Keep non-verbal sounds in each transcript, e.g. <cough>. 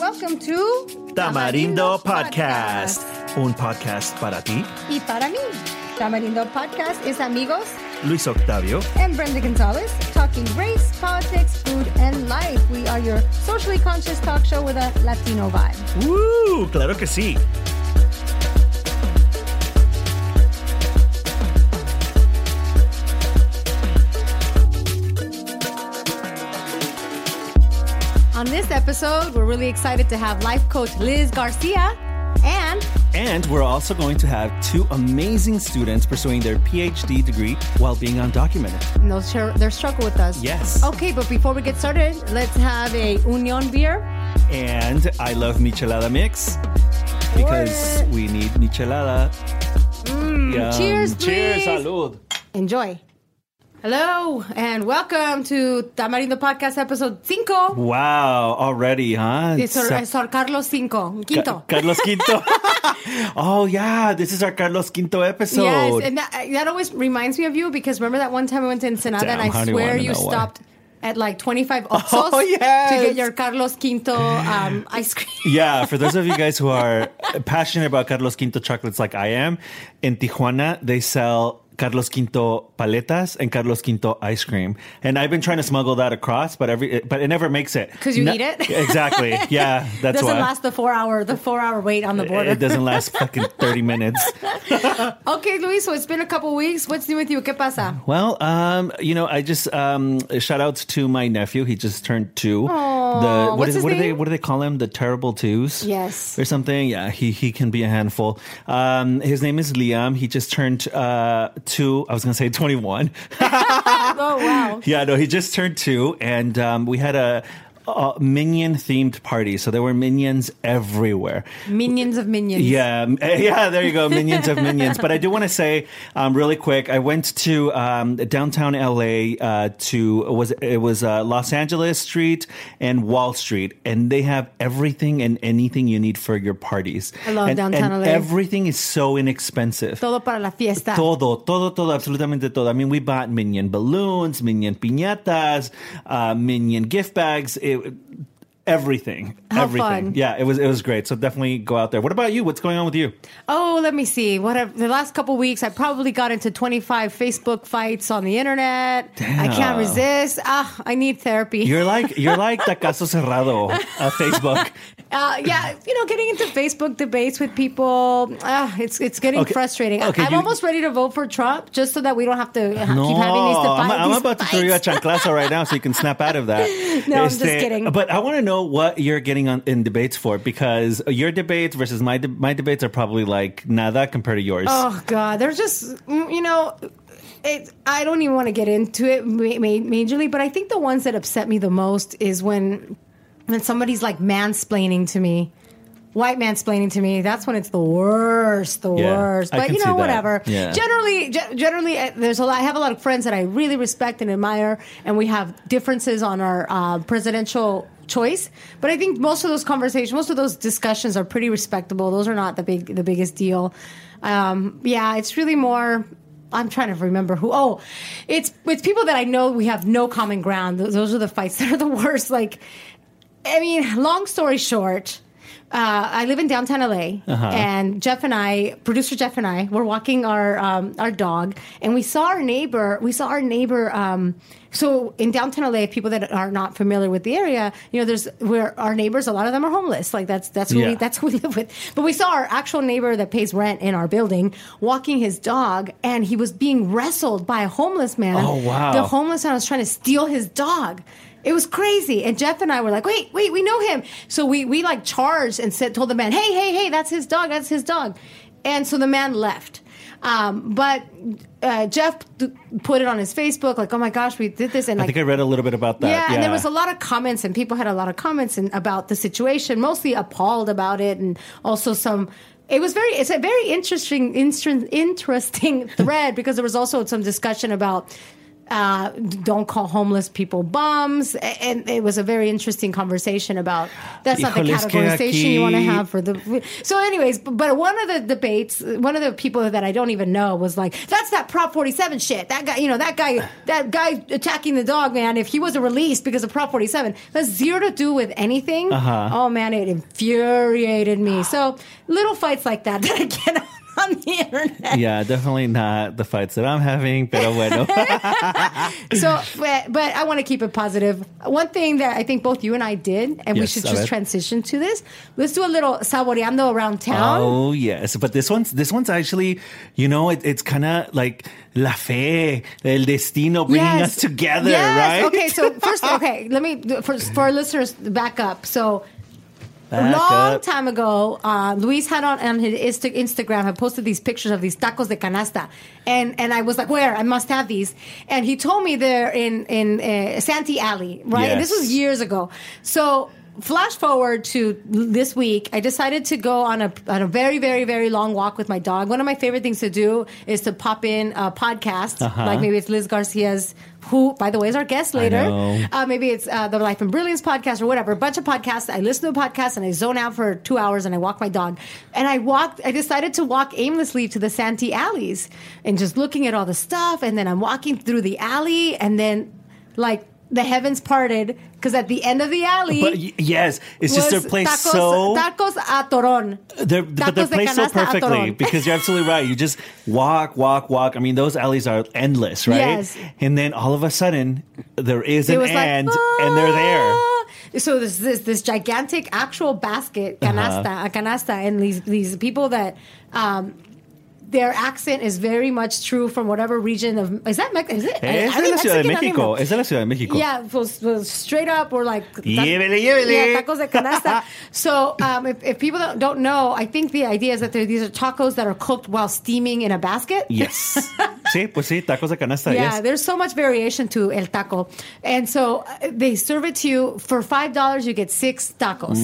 Welcome to Tamarindo Podcast, un podcast para ti, y para mí. Tamarindo Podcast is amigos Luis Octavio. and Brenda Gonzalez talking race, politics, food, and life. We are your socially conscious talk show with a Latino vibe. ¡Woo! Claro que sí. On this episode, we're really excited to have life coach Liz Garcia and And we're also going to have two amazing students pursuing their PhD degree while being undocumented. they'll share their struggle with us. Yes. Okay, but before we get started, let's have a Union beer. And I love michelada mix because we need michelada. Mm, cheers, Cheers, salud. Enjoy. Hello, and welcome to Tamarindo Podcast episode 5. Wow, already, huh? It's our, it's our Carlos Cinco, Quinto. Ca- Carlos <laughs> Quinto. oh, yeah, this is our Carlos Quinto episode. yes, and that, that always reminds me of you because remember that one time I went to Ensenada Damn, and I you swear you know why? stopped at like 25 Oxxos <laughs> Oh, yes. to get your Carlos Quinto um, <laughs> ice cream. Yeah, for those of you guys who are passionate about Carlos Quinto chocolates like I am, in Tijuana, they sell Carlos Quinto paletas and Carlos Quinto ice cream. And I've been trying to smuggle that across, but every but it never makes it because you No- eat it? <laughs> Exactly. Yeah, <laughs> that's doesn't why. last the four hour the four hour wait on the border. it doesn't last <laughs> fucking 30 minutes. okay, Luis, so it's been a couple weeks. What's new with you? ¿Qué pasa? Well, um, you know, I just um, shout outs to my nephew. He just turned two. the what's is- what do they what do they call him? The terrible twos. Yes. or something. Yeah, he he can be a handful. Um, his name is Liam. He just turned uh, two. I was gonna say twenty one. <laughs> Oh, wow. yeah, no, he just turned two, and um, we had a. a minion themed party, so there were minions everywhere. Minions of minions. Yeah, yeah, there you go, minions of minions. But I do want to say, um, really quick, I went to um, downtown LA uh, to was it was uh, Los Angeles Street and Wall Street, and they have everything and anything you need for your parties. I love and, downtown and LA. Everything is so inexpensive. Todo para la fiesta. Todo, todo, todo, absolutamente todo. I mean, we bought Minion balloons, Minion piñatas, uh, Minion gift bags, it, it, everything, How everything. fun. Yeah, it was it was great. So definitely go out there. What about you? What's going on with you? Oh, let me see. What have, the last couple weeks, I probably got into 25 Facebook fights on the internet. I can't resist. Ah, I need therapy. You're like <laughs> you're like the caso cerrado of Facebook. <laughs> Uh, yeah, you know, getting into Facebook debates with people, uh, it's it's getting Okay. frustrating. Okay, I'm you- almost ready to vote for Trump just so that we don't have to No, keep having these, defi- I'm, I'm about to throw you a fights. chanclazo right now so you can snap out of that. <laughs> No, I'm just kidding. But I want to know what you're getting on in debates for because your debates versus my de- my debates are probably like nada compared to yours. Oh God, they're just mm, you know. It, I don't even want to get into it ma- ma- majorly, but I think the ones that upset me the most is when when somebody's like mansplaining to me, white mansplaining to me. That's when it's the worst, the Yeah, worst. But you know, whatever. Yeah. Generally, ge- generally, uh, there's a lot. I have a lot of friends that I really respect and admire, and we have differences on our uh, presidential choice. But I think most of those conversations, most of those discussions are pretty respectable. Those are not the big, the biggest deal. Um, yeah, it's really more. I'm trying to remember who. Oh, it's it's people that I know we have no common ground. Those, those are the fights <laughs> that are the worst. Like, I mean, long story short, uh, I live in downtown LA, and Jeff and I, producer Jeff and I, were walking our um, our dog, and we saw our neighbor. We saw our neighbor. Um, so in downtown LA, people that are not familiar with the area, you know, there's where our neighbors. A lot of them are homeless. Like that's that's who we that's who we live with. But we saw our actual neighbor that pays rent in our building walking his dog, and he was being wrestled by a homeless man. Oh, wow. The homeless man was trying to steal his dog. It was crazy. And Jeff and I were like, wait, wait, we know him. So we, we like charged and said, told the man, hey, hey, hey, that's his dog. That's his dog. And so the man left. Um, but uh, Jeff th- put it on his Facebook, like, oh my gosh, we did this. And I think I read a little bit about that. yeah, Yeah, and there was a lot of comments, and people had a lot of comments and, about the situation, mostly appalled about it, and also some. It was very. It's a very interesting, interesting, interesting <laughs> thread because there was also some discussion about Uh, don't call homeless people bums. And it was a very interesting conversation about that's not the Híjole, es que categorization you want to have for the. So, anyways, but one of the debates, one of the people that I don't even know was like, "That's that Prop 47 shit." That guy, you know, that guy, that guy attacking the dog, man. If he wasn't released because of Prop 47, that's zero to do with anything. Uh-huh. Oh man, it infuriated me. <sighs> So little fights like that <laughs> that I get <laughs> on the internet. Yeah, definitely not the fights that I'm having, pero bueno. <laughs> So, but, but I want to keep it positive. One thing that I think both you and I did, and we should just transition to this. Let's do a little saboreando around town. Oh yes, but this one's this one's actually, you know, it, it's kind of like la fe, el destino bringing us together, Yes. right? Okay, so first, <laughs> okay, let me for, for our listeners back up. So. A Back long up. time ago, uh, Luis had on, on his Insta- Instagram had posted these pictures of these tacos de canasta, and and I was like, "Where? I must have these." And he told me they're in in uh, Santee Alley, right? And this was years ago. So flash forward to this week, I decided to go on a on a very very very long walk with my dog. One of my favorite things to do is to pop in a podcast, Uh-huh. like maybe it's Liz Garcia's. Who, by the way, is our guest later. Uh, maybe it's uh, the Life in Brilliance podcast or whatever. A bunch of podcasts. I listen to a podcast and I zone out for two hours and I walk my dog. And I walked. I decided to walk aimlessly to the Santee alleys and just looking at all the stuff. And then I'm walking through the alley and then like the heavens parted because at the end of the alley. But yes, it's just was they're tacos, so tacos a toron. they're, but they're placed so perfectly because you're absolutely right. You just walk, walk, walk. I mean, those alleys are endless, right? Yes. And then all of a sudden, there is an was like, end, and they're there. "Ah." So there's this this gigantic actual basket Uh-huh. canasta, a canasta, and these these people that. Um, their accent is very much true from whatever region of is that Mex- is it? Es are de they la Ciudad de Mexican? I don't México. Es de la Ciudad de México. Yeah, pues, pues straight up, we're like Llévele, llévele. Yeah, tacos de canasta. <laughs> so, um, if, if people don't, don't know, I think the idea is that these are tacos that are cooked while steaming in a basket. Yes. <laughs> sí, pues sí, tacos de canasta. Yeah, yes. there's so much variation to el taco, and so uh, they serve it to you for five dollars. You get six tacos,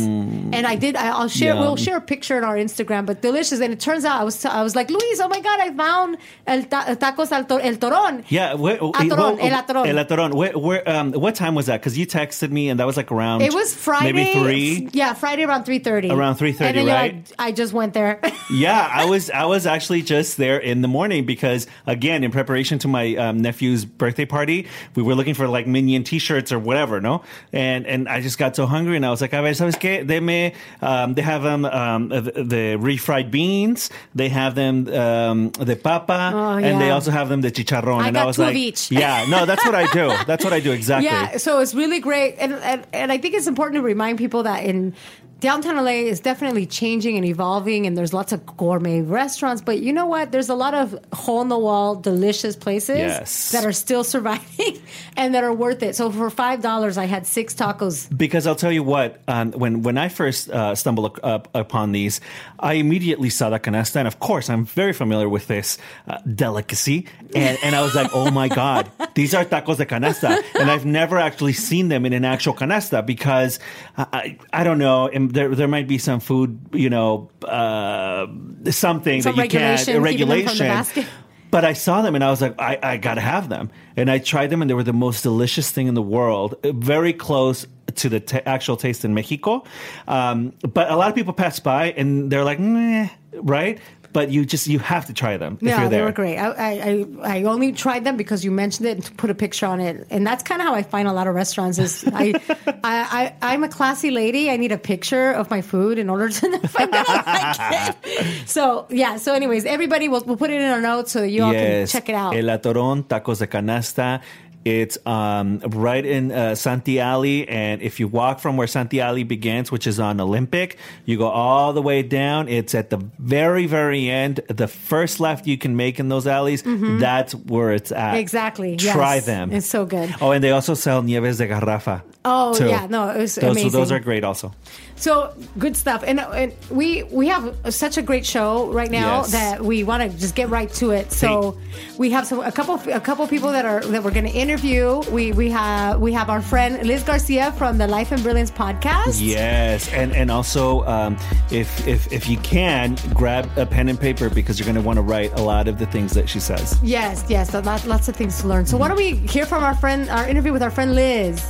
and I did. I, I'll share. We'll share a picture on our Instagram, but delicious. And it turns out I was I was like Luis. Oh my god, I found el ta- tacos al tor- el torón. Yeah, where, Atorón, el atorón. El atorón. Where, where, um, what time was that? Because you texted me, and that was like around. It was Friday. maybe three. Yeah, Friday around three thirty. Around 3:30, And then you're right? like, I just went there. <laughs> Yeah, I was I was actually just there in the morning because again, in preparation to my um, nephew's birthday party, we were looking for like minion T-shirts or whatever, no? And and I just got so hungry, and I was like, a ver, sabes qué? Deme. Um, they have them um, the, the refried beans. They have them um, the papa, Oh, and they also have them the chicharrón. I and got I was two of like, each. <laughs> yeah, no, that's what I do. That's what I do <laughs> exactly. Yeah, so it's really great, and, and and I think it's important to remind people that in downtown LA is definitely changing and evolving, and there's lots of gourmet restaurants. But you know what? There's a lot of hole in the wall, delicious places Yes. that are still <laughs> surviving and that are worth it. So for five dollars, I had six tacos. Because I'll tell you what, um, when when I first uh, stumbled up upon these, I immediately saw the canasta, and of course, I'm very familiar with this uh, delicacy, and and I was like, oh my god, these are tacos de canasta, and I've never actually seen them in an actual canasta because I I, I don't know, there there might be some food, you know, uh, something Some that you can't a keeping them from the regulation. But I saw them and I was like, I, I gotta have them. And I tried them and they were the most delicious thing in the world. Uh, Very close to the ta actual taste in Mexico. Um, but a lot of people pass by and they're like, meh, right? But you just, you have to try them if Yeah, you're they were great. I, I I I only tried them because you mentioned it and to put a picture on it, and that's kind of how I find a lot of restaurants. Is I, <laughs> I I I'm a classy lady. I need a picture of my food in order to <laughs> know if I'm gonna like it. So yeah. So anyways, everybody will we'll put it in our notes so that you all can check it out. El Atorón, Tacos de Canasta. It's um, right in uh, Santee Alley. And if you walk from where Santee Alley begins, which is on Olympic, you go all the way down. It's at the very, very end. The first left you can make in those alleys, that's where it's at. Mm-hmm. Exactly. Try yes. them. It's so good. Oh, and they also sell nieves de garrafa. Oh, too. yeah. No, it was those, amazing. Those are great also. So good stuff, and, and we we have such a great show right now Yes. that we want to just get right to it. So we have some a couple a couple people that are that we're going to interview. Interview, we we have we have our friend Liz Garcia from the Life in Brilliance podcast. Yes, and and also um, if if if you can grab a pen and paper because you're going to want to write a lot of the things that she says. Yes, yes, so lots, lots of things to learn. So why don't we hear from our friend, our interview with our friend Liz?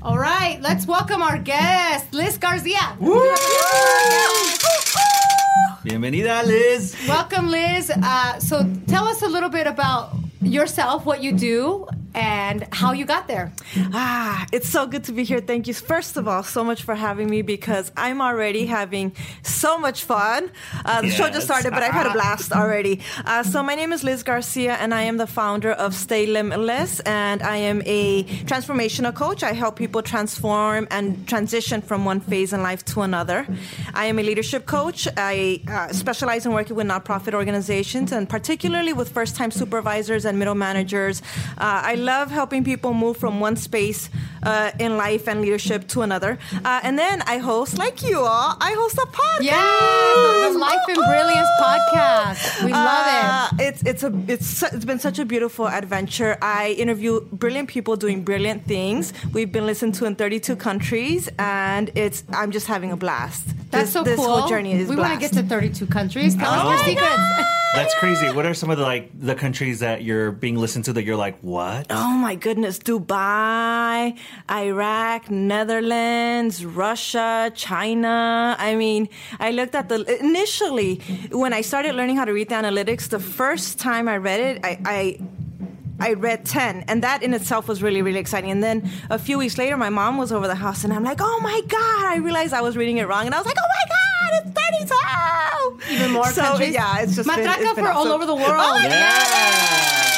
All right, let's welcome our guest, Liz Garcia. Bienvenida, Liz. Welcome, Liz. Uh, so tell us a little bit about yourself, what you do, and how you got there. Ah, it's so good to be here. Thank you, first of all, so much for having me because I'm already having so much fun. Uh, the show just started, but I've had a blast already. Uh, so, my name is Liz Garcia, and I am the founder of Stay Limitless, and I am a transformational coach. I help people transform and transition from one phase in life to another. I am a leadership coach. I uh, specialize in working with nonprofit organizations, and particularly with first time supervisors and middle managers. Uh, I love helping people move from one space uh, in life and leadership to another. Uh, and then I host, like you all, I host a podcast. Yes, the Life in Brilliance podcast. We love Uh, it. It's it's a it's it's been such a beautiful adventure. I interview brilliant people doing brilliant things. We've been listened to in 32 countries, and it's I'm just having a blast. That's this, so this cool. whole journey is we want to get to 32 countries. Tell us Oh. your secrets. <laughs> That's crazy. What are some of the like the countries that you're being listened to that you're like, what? Oh my goodness, Dubai, Iraq, Netherlands, Russia, China. I mean, I looked at the initially when I started learning how to read the analytics, the first time I read it, I, I I read 10, and that in itself was really, really exciting. And then a few weeks later, my mom was over the house, and I'm like, oh my God, I realized I was reading it wrong. And I was like, oh my God, it's 32! Even more so, countries. Yeah, it's just been, it's been for all over the world. Oh, Yes.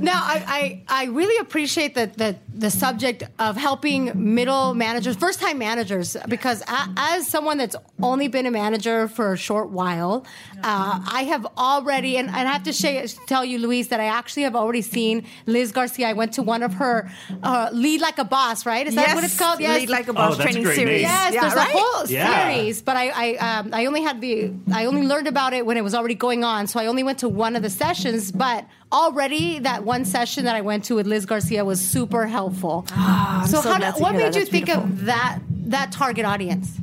Now, I, I, I really appreciate the, the, the subject of helping middle managers, first time managers, because a, as someone that's only been a manager for a short while, uh, I have already, and, and I have to say, tell you, Luis, that I actually have already seen Liz Garcia. I went to one of her uh, Lead Like a Boss, right? Is that yes, what it's called? Yes. Lead Like a Boss Oh, that's a training series. name. Yes, yeah, there's right? a whole Yeah. series, but I I, um, I only had the I only learned about it when it was already going on, so I only went to one of the sessions. But already that one session that I went to with Liz Garcia was super helpful. so, Ah, so how do- what made that. you That's think beautiful. of that that target audience?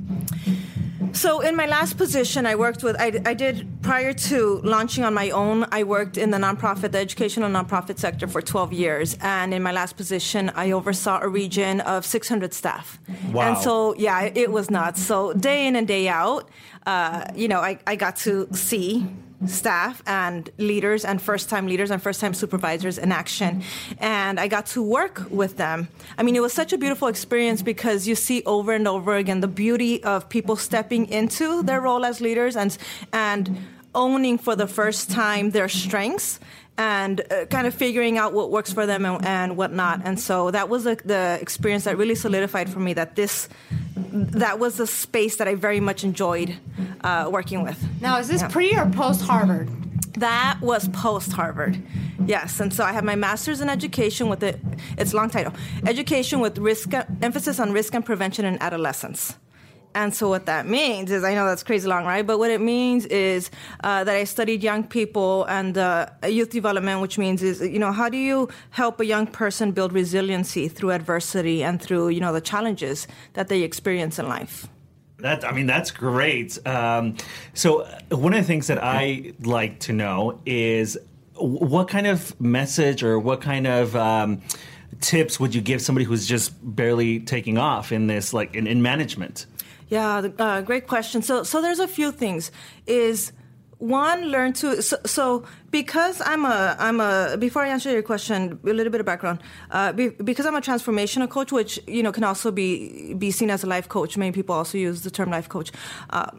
So in my last position, I worked with. I, I did prior to launching on my own. I worked in the nonprofit, the educational nonprofit sector for 12 years, and in my last position, I oversaw a region of 600 staff. Wow. And so yeah, it, it was nuts. So day in and day out, uh, you know, I, I got to see staff and leaders and first time leaders and first time supervisors in action. And I got to work with them. I mean, it was such a beautiful experience because you see over and over again the beauty of people stepping into their role as leaders and, and owning for the first time their strengths and uh, kind of figuring out what works for them and, and what not. And so that was the, the experience that really solidified for me that this that was a space that I very much enjoyed uh, working with. Now, is this Yeah. pre or post Harvard? That was post Harvard. Yes, and so I have my master's in education with it. It's long title. Education with risk emphasis on risk and prevention in adolescence. And so what that means is, I know that's crazy long, right? But what it means is uh, that I studied young people and uh, youth development, which means is, you know, how do you help a young person build resiliency through adversity and through, you know, the challenges that they experience in life? That I mean, that's great. Um, so uh, one of the things that I like to know is what kind of message or what kind of um, tips would you give somebody who's just barely taking off in this, like in, in management? Yeah, the- uh, great question. So, so there's a few things. Is one learn to so, so because I'm a I'm a before I answer your question a little bit of background uh, be, because I'm a transformational coach which you know can also be be seen as a life coach many people also use the term life coach uh,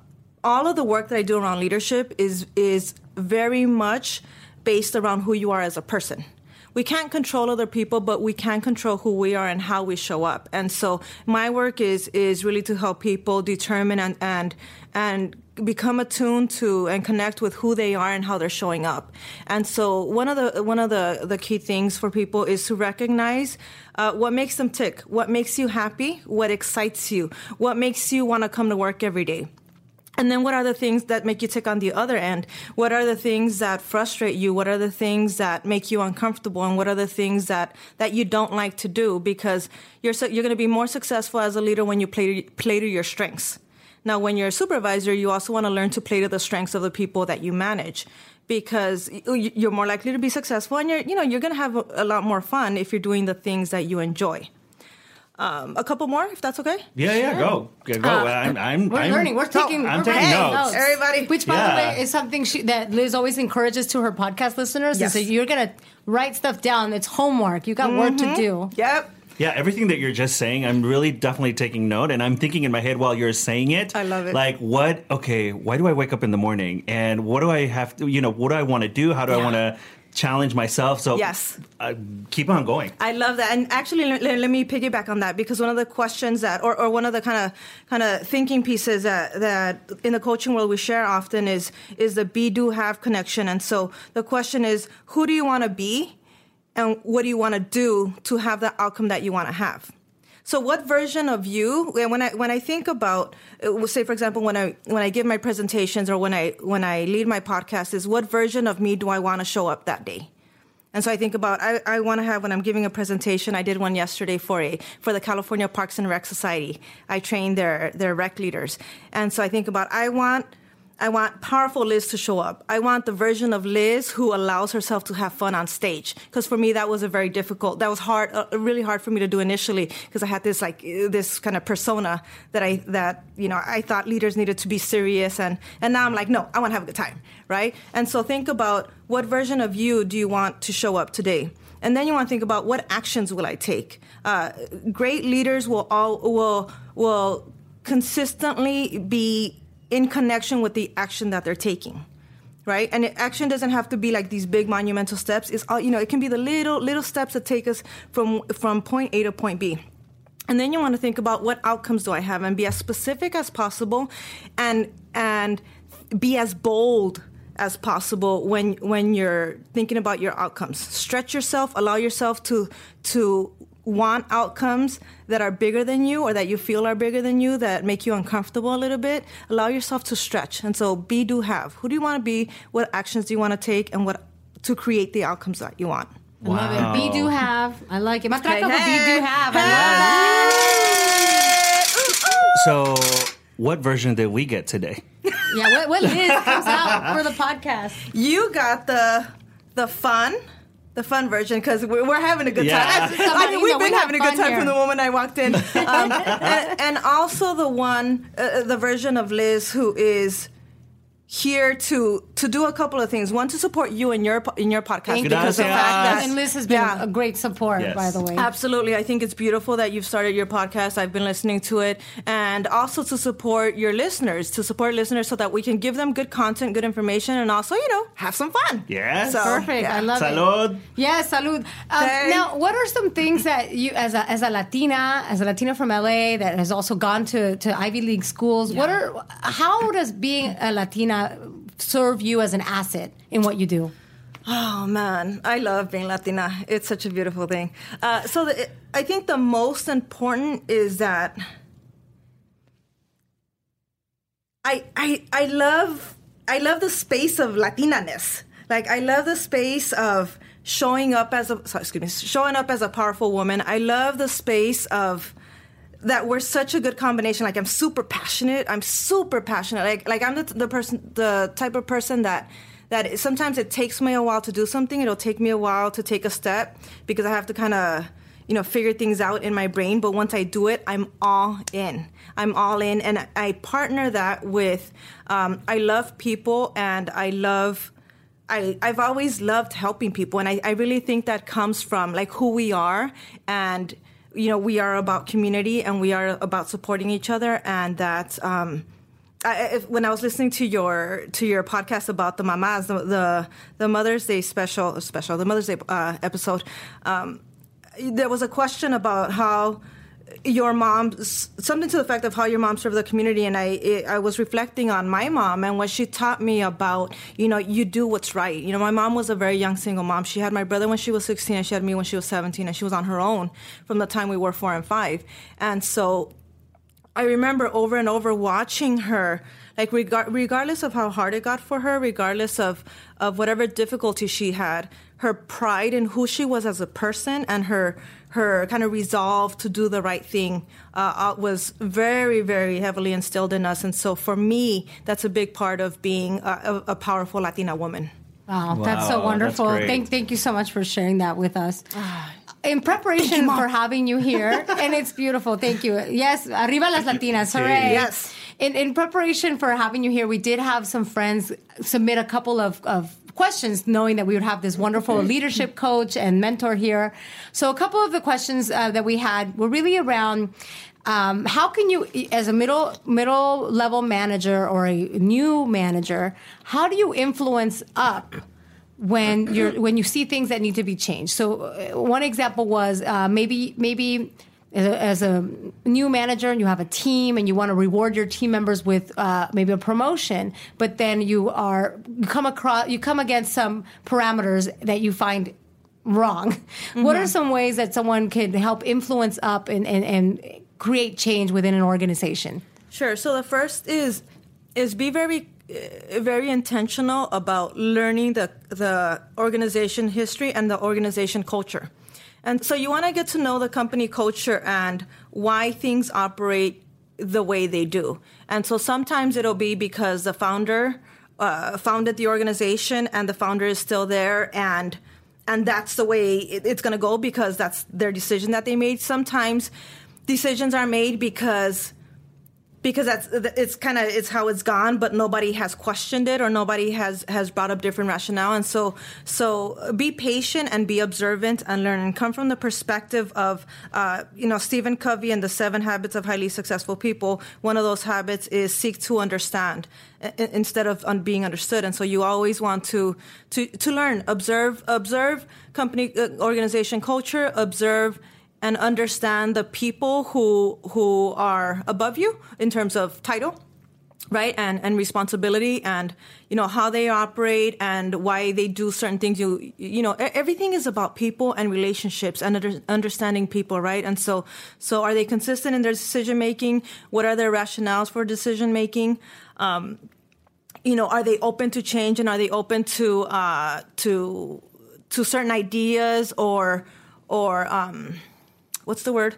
all of the work that I do around leadership is is very much based around who you are as a person we can't control other people, but we can control who we are and how we show up. And so my work is is really to help people determine and and and become attuned to and connect with who they are and how they're showing up. And so one of the one of the the key things for people is to recognize uh, what makes them tick, what makes you happy, what excites you, what makes you want to come to work every day And then what are the things that make you tick on the other end? What are the things that frustrate you? What are the things that make you uncomfortable? And what are the things that, that you don't like to do? Because you're, you're going to be more successful as a leader when you play, play to your strengths. Now, when you're a supervisor, you also want to learn to play to the strengths of the people that you manage because you're more likely to be successful and you're, you know, you're going to have a lot more fun if you're doing the things that you enjoy. Um, a couple more, if that's okay. Yeah, yeah, go, yeah, go. Uh, I'm, I'm, we're I'm, learning. We're taking. I'm we're taking taking notes. notes. Everybody. Which, by Yeah. the way, is something she, that Liz always encourages to her podcast listeners. Yes. Is that you're gonna write stuff down. It's homework. You got work to do. Yep. Yeah, everything that you're just saying, I'm really definitely taking note, and I'm thinking in my head while you're saying it. I love it. Like, what? Okay, why do I wake up in the morning, and what do I have to? You know, what do I want to do? How do I want to challenge myself? So Yes. uh, keep on going. I love that, and actually, let, let- let me piggyback on that because one of the questions that, or, or one of the kind of kind of thinking pieces that that in the coaching world we share often is is the be do have connection, and so the question is, who do you want to be, and what do you want to do to have the outcome that you want to have? So, what version of you? When I when I think about, uh, say for example, when I when I give my presentations or when I when I lead my podcast, is what version of me do I want to show up that day? And so I think about I, I want to have when I'm giving a presentation. I did one yesterday for a for the California Parks and Rec Society. I train their their rec leaders, and so I think about I want I want powerful Liz to show up. I want the version of Liz who allows herself to have fun on stage. Because for me, that was a very difficult. That was hard, uh, really hard for me to do initially because I had this like this kind of persona that I that you know I thought leaders needed to be serious, and and now I'm like, no, I want to have a good time, right? And so think about what version of you do you want to show up today. And then you want to think about what actions will I take. Uh, great leaders will all will will consistently be in connection with the action that they're taking right? And action doesn't have to be like these big monumental steps. It's all you know it can be the little little steps that take us from from point a to point b. And then you want to think about what outcomes do i have and be as specific as possible and and be as bold as possible when when you're thinking about your outcomes. Stretch yourself allow yourself to to want outcomes that are bigger than you or that you feel are bigger than you that make you uncomfortable a little bit allow yourself to stretch and so be do have who do you want to be what actions do you want to take and what to create the outcomes that you want I love it. Be do have. I like it. Matraca Hey, with be hey. do have. I So, what version did we get today? Yeah. What, what Liz comes out for the podcast? you got the the fun the fun version because we're, we're having a good Yeah. time. That's I mean, we've been We having a good time here. from the moment I walked in, <laughs> um, and, and also the one, uh, the version of Liz who is here to to do a couple of things. One to support you in your in your podcast Thank you. because the fact that And Liz has been Yeah. a great support, Yes. by the way. Absolutely. I think it's beautiful that you've started your podcast. I've been listening to it. And also to support your listeners, to support listeners so that we can give them good content, good information, and also, you know, have some fun. Yes. So, Perfect. yeah. I love it. Salud. Yes, salud. Um, Now, what are some things that you, as a as a Latina, as a Latina from LA that has also gone to, to Ivy League schools, what are how does being a Latina serve you as an asset in what you do? Oh man, I love being Latina. It's such a beautiful thing. Uh, so the, I think the most important is that I I I love I love the space of Latinaness. Like I love the space of showing up as a sorry, excuse me, showing up as a powerful woman. I love the space of that we're such a good combination. Like I'm super passionate. I'm super passionate. Like like I'm the, the person, the type of person that that sometimes it takes me a while to do something. It'll take me a while to take a step because I have to kind of you know figure things out in my brain. But once I do it, I'm all in. I'm all in, and I partner that with um, I love people and I love. I, I've always loved helping people, and I, I really think that comes from like who we are, and you know we are about community and we are about supporting each other, and that um, I, if, when I was listening to your to your podcast about the mamas, the the, the Mother's Day special special the Mother's Day uh, episode, um, there was a question about how your mom something to the effect of how your mom served the community and I I was reflecting on my mom and what she taught me about you know you do what's right. You know my mom was a very young single mom. She had my brother when she was 16 and she had me when she was 17 and she was on her own from the time we were 4 and 5 and so I remember over and over watching her, like regard, regardless of how hard it got for her, regardless of of whatever difficulty she had, her pride in who she was as a person and her her kind of resolve to do the right thing uh, uh, was very very heavily instilled in us. And so for me, that's a big part of being a, a powerful Latina woman. Wow, that's so wonderful. that's thank, thank you so much for sharing that with us. In preparation for having you here, and it's beautiful. Thank you. Yes, arriba las Latinas. Hooray. Yes. In, in preparation for having you here, we did have some friends submit a couple of, of questions, knowing that we would have this wonderful leadership coach and mentor here. So, a couple of the questions uh, that we had were really around um, how can you, as a middle middle level manager or a new manager, how do you influence up? when you're when you see things that need to be changed. So uh, one example was uh, maybe maybe as a, new manager and you have a team and you want to reward your team members with uh, maybe a promotion, but then you are you come across you come against some parameters that you find wrong. <laughs> What are some ways that someone can help influence up and, and, and create change within an organization? Sure. So the first is is be very uh, very intentional about learning the the organization history and the organization culture. And so you want to get to know the company culture and why things operate the way they do. And so sometimes it'll be because the founder uh, founded the organization and the founder is still there and and that's the way it, it's going to go because that's their decision that they made. Sometimes decisions are made because because that's it's kind of it's how it's gone but nobody has questioned it or nobody has has brought up different rationale. And so so be patient and be observant and learn and come from the perspective of uh, you know stephen covey and the seven habits of highly successful people. One of those habits is seek to understand instead of being understood. And so you always want to to to learn. Observe observe company uh, organization culture observe and understand the people who who are above you in terms of title right and and responsibility and you know how they operate and why they do certain things. You you know everything is about people and relationships and under, understanding people right? And so so are they consistent in their decision making what are their rationales for decision making um, you know are they open to change and are they open to uh, to to certain ideas or or um, what's the word?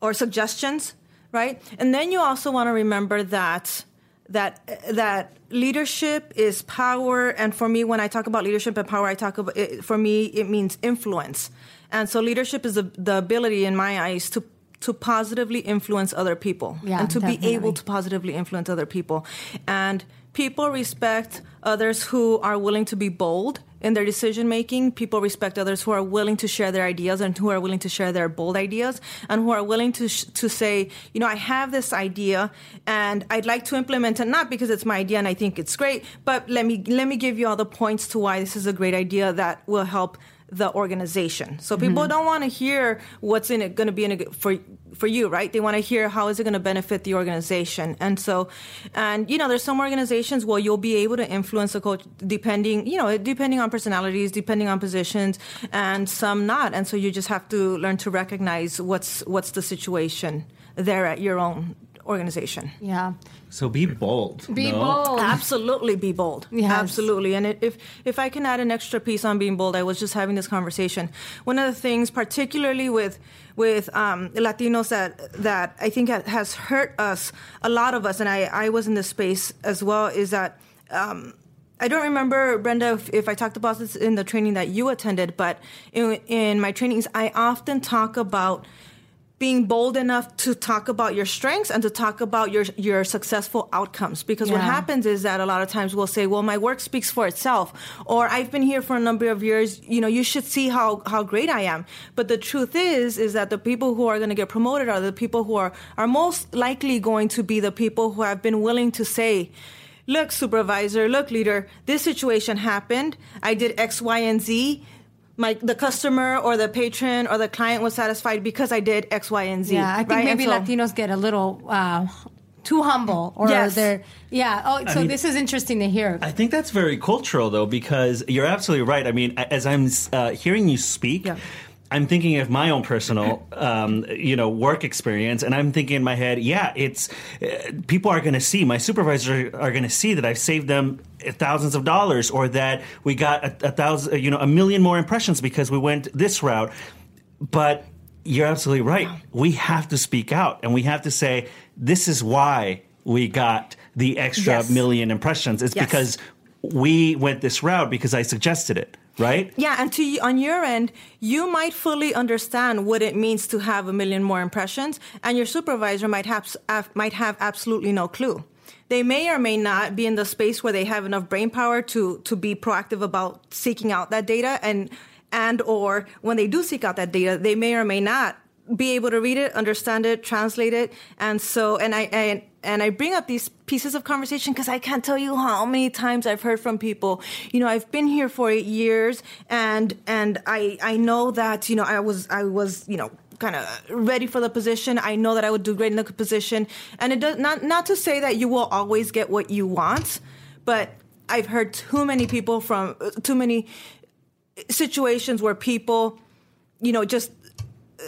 Or suggestions right? And then you also want to remember that that that leadership is power and for me when i talk about leadership and power i talk about it, for me it means influence. And so leadership is the, the ability in my eyes to to positively influence other people. Yeah, and to be able to positively influence other people. And people respect others who are willing to be bold in their decision making people respect others who are willing to share their ideas and who are willing to share their bold ideas and who are willing to sh- to say you know i have this idea and i'd like to implement it not because it's my idea and i think it's great but let me let me give you all the points to why this is a great idea that will help the organization. So people mm-hmm. don't want to hear what's in it going to be in it for for you, right? They want to hear how is it going to benefit the organization. And so, and you know, there's some organizations where you'll be able to influence a coach depending, you know, depending on personalities, depending on positions, and some not. And so you just have to learn to recognize what's what's the situation there at your own organization. Yeah. So be bold. Be no? bold. Absolutely be bold. Yes. Absolutely. And if if I can add an extra piece on being bold, I was just having this conversation. One of the things, particularly with with um, Latinos, that that I think has hurt us, a lot of us, and I I was in this space as well, is that. Um, I don't remember, Brenda, if, if I talked about this in the training that you attended, but in, in my trainings, I often talk about being bold enough to talk about your strengths and to talk about your your successful outcomes. Because what happens is that a lot of times we'll say well my work speaks for itself or I've been here for a number of years. You know you should see how how great I am. But the truth is is that the people who are going to get promoted are the people who are are most likely going to be the people who have been willing to say look supervisor look leader this situation happened. I did x y and z my the customer or the patron or the client was satisfied because I did X, Y, and Z. Yeah, I think right? maybe so- Latinos get a little uh, too humble, or Yes. they're yeah. Oh, so mean- this is interesting to hear. I think that's very cultural, though, because you're absolutely right. I mean, as I'm uh, hearing you speak, Yeah. I'm thinking of my own personal, um, you know, work experience, and I'm thinking in my head, yeah, it's uh, people are going to see my supervisors are going to see that I've saved them thousands of dollars, or that we got a, a thousand, you know, a million more impressions because we went this route. But you're absolutely right. We have to speak out, and we have to say, this is why we got the extra Yes. million impressions. It's Yes. because we went this route because I suggested it, right? Yeah, and to on your end, you might fully understand what it means to have a million more impressions, and your supervisor might have might have absolutely no clue. They may or may not be in the space where they have enough brain power to to be proactive about seeking out that data, and and or when they do seek out that data, they may or may not be able to read it, understand it, translate it, and so and I and and I bring up these pieces of conversation because I can't tell you how many times I've heard from people. You know, I've been here for eight years, and and I I know that you know I was I was you know kind of ready for the position. I know that I would do great in the position, and it does not not to say that you will always get what you want, but I've heard too many people from too many situations where people, you know, just uh,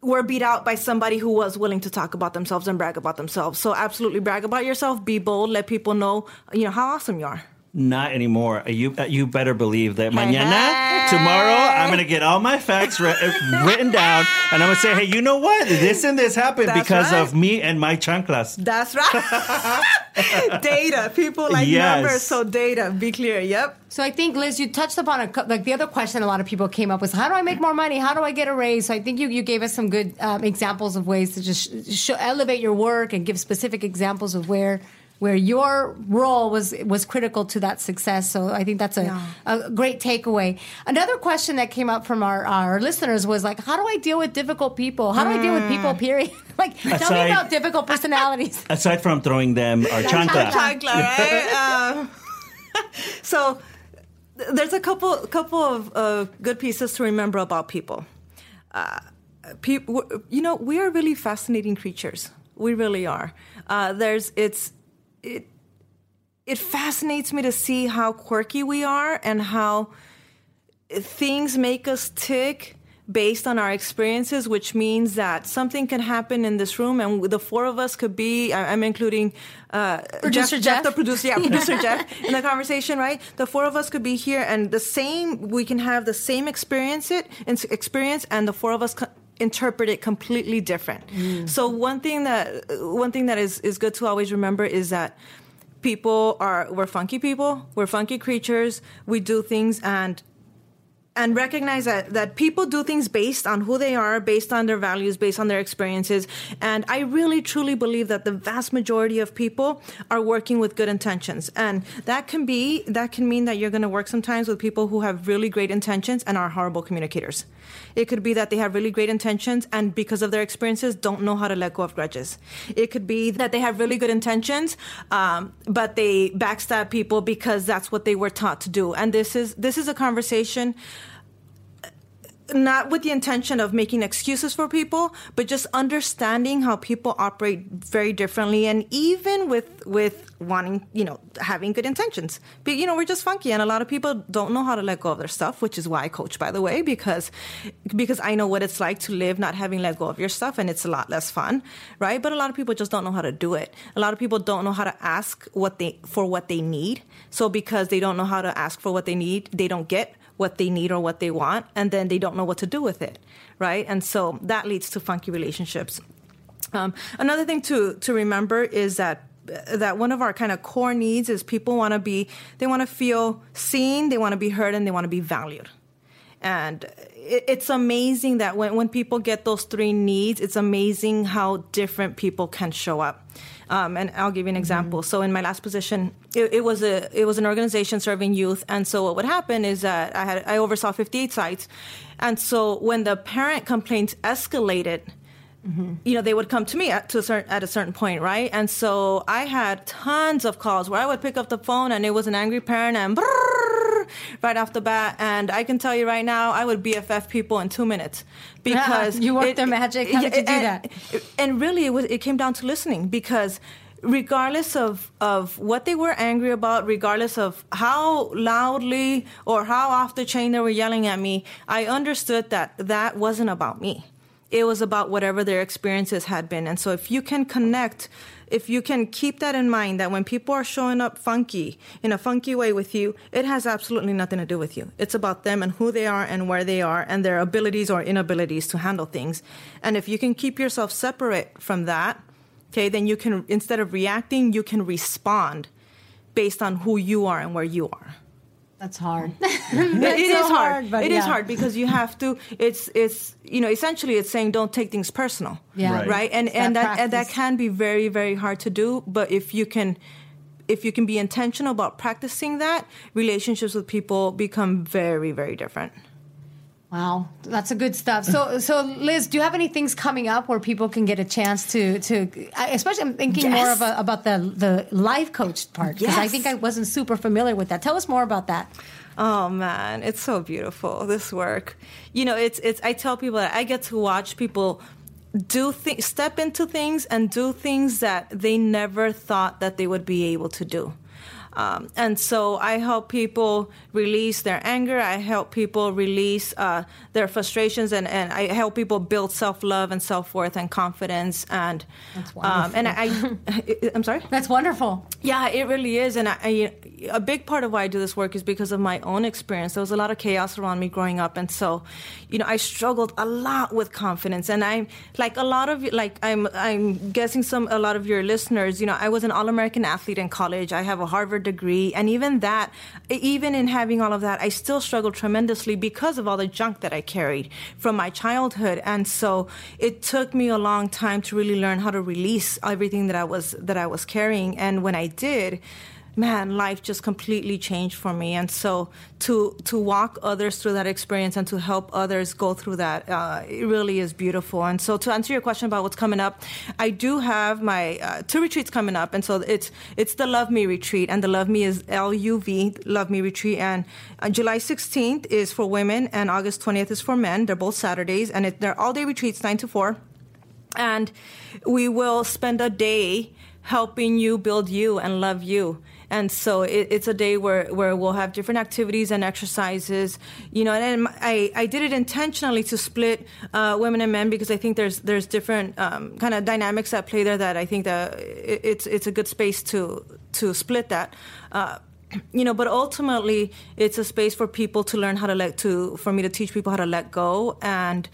were beat out by somebody who was willing to talk about themselves and brag about themselves. So absolutely brag about yourself, be bold, let people know, you know, how awesome you are. Not anymore. You uh, you better believe that mañana, tomorrow, I'm going to get all my facts ri- uh, written down, and I'm going to say, hey, you know what? This and this happened That's because right. of me and my chanclas. That's right. <laughs> data. People like Yes. numbers, so data. Be clear. Yep. So I think Liz, you touched upon a cou- like the other question a lot of people came up was how do I make more money? How do I get a raise? So I think you you gave us some good um, examples of ways to just sh- elevate your work and give specific examples of where where your role was was critical to that success. So I think that's a, Yeah. a great takeaway. Another question that came up from our, our listeners was like, how do I deal with difficult people? How do I deal with people? Period. <laughs> like, tell me about difficult personalities. <laughs> Aside from throwing them our chancla. Chancla, right? <laughs> um, so there's a couple couple of uh, good pieces to remember about people. Uh, people, you know, we are really fascinating creatures. We really are. Uh, there's it's it it fascinates me to see how quirky we are and how things make us tick based on our experiences, which means that something can happen in this room, and the four of us could be. I'm including uh, Producer Jeff, Jeff? the producer, yeah, producer <laughs> Jeff, in the conversation, right? The four of us could be here, and the same. We can have the same experience it experience, and the four of us. Co- interpret it completely different mm. so one thing that one thing that is is good to always remember is that people are we're funky people we're funky creatures we do things and and recognize that that people do things based on who they are, based on their values, based on their experiences. And I really truly believe that the vast majority of people are working with good intentions. And that can be that can mean that you're going to work sometimes with people who have really great intentions and are horrible communicators. It could be that they have really great intentions and because of their experiences don't know how to let go of grudges. It could be that they have really good intentions, um, but they backstab people because that's what they were taught to do. And this is this is a conversation not with the intention of making excuses for people, but just understanding how people operate very differently, and even with with wanting, you know, having good intentions. But you know, we're just funky, and a lot of people don't know how to let go of their stuff, which is why I coach, by the way, because because I know what it's like to live not having let go of your stuff, and it's a lot less fun, right? But a lot of people just don't know how to do it. A lot of people don't know how to ask what they for what they need. So because they don't know how to ask for what they need, they don't get what they need or what they want, and then they don't know what to do with it, right? And so that leads to funky relationships. Um, another thing to to remember is that that one of our kind of core needs is people want to be they want to feel seen, they want to be heard, and they want to be valued. And it, it's amazing that when, when people get those three needs, it's amazing how different people can show up. Um, and I'll give you an example. So in my last position, it, it was a it was an organization serving youth, and so what would happen is that I had I oversaw 58 sites, and so when the parent complaints escalated, you know, they would come to me at, to a certain, at a certain point, right? And so I had tons of calls where I would pick up the phone and it was an angry parent and brrrr, right off the bat. And I can tell you right now, I would BFF people in two minutes <laughs> because You worked their magic. How did you do and, that? And really, it was it came down to listening because regardless of, of what they were angry about, regardless of how loudly or how off the chain they were yelling at me, I understood that that wasn't about me. It was about whatever their experiences had been. And so if you can connect, if you can keep that in mind, that when people are showing up funky, in a funky way with you, it has absolutely nothing to do with you. It's about them and who they are and where they are and their abilities or inabilities to handle things. And if you can keep yourself separate from that, okay, then you can, instead of reacting, you can respond based on who you are and where you are. That's hard. <laughs> It- That's it so hard. hard, but It is yeah. hard because you have to. It's it's you know essentially it's saying don't take things personal. Yeah. Right. Right. And It's and that that and that can be very very hard to do. But if you can. If you can be intentional about practicing that, relationships with people become very, very different. Wow, that's a good stuff. So, so Liz, do you have any things coming up where people can get a chance to to? Especially, I'm thinking more of a, about the the life coach part because I think I wasn't super familiar with that. Tell us more about that. Oh man, it's so beautiful. This work, you know, it's it's. I tell people that I get to watch people do things, step into things, and do things that they never thought that they would be able to do. Um, and so I help people release their anger. I help people release uh, their frustrations, and, and I help people build self love and self worth and confidence. And That's um, and <laughs> I, I, I'm sorry. That's wonderful. Yeah, it really is, and I, I, a big part of why I do this work is because of my own experience. There was a lot of chaos around me growing up, and so, you know, I struggled a lot with confidence. And I'm like a lot of like I'm I'm guessing some a lot of your listeners. You know, I was an all American athlete in college. I have a Harvard degree, and even that, even in having all of that, I still struggled tremendously because of all the junk that I carried from my childhood. And so, it took me a long time to really learn how to release everything that I was that I was carrying. And when I did, man, life just completely changed for me. And so to to walk others through that experience and to help others go through that, uh, it really is beautiful. And so to answer your question about what's coming up, I do have my uh, two retreats coming up, and so it's it's the Love Me retreat, and the Love Me is L U V Love Me retreat, and uh, July 16th is for women, and August 20th is for men. They're both Saturdays, and it, they're all day retreats, nine to four and we will spend a day helping you build you and love you and so it, it's a day where, where we'll have different activities and exercises you know and i, I did it intentionally to split uh, women and men because i think there's there's different um, kind of dynamics at play there that i think that it, it's it's a good space to to split that. Uh, <clears throat> you know but ultimately it's a space for people to learn how to let to for me to teach people how to let go and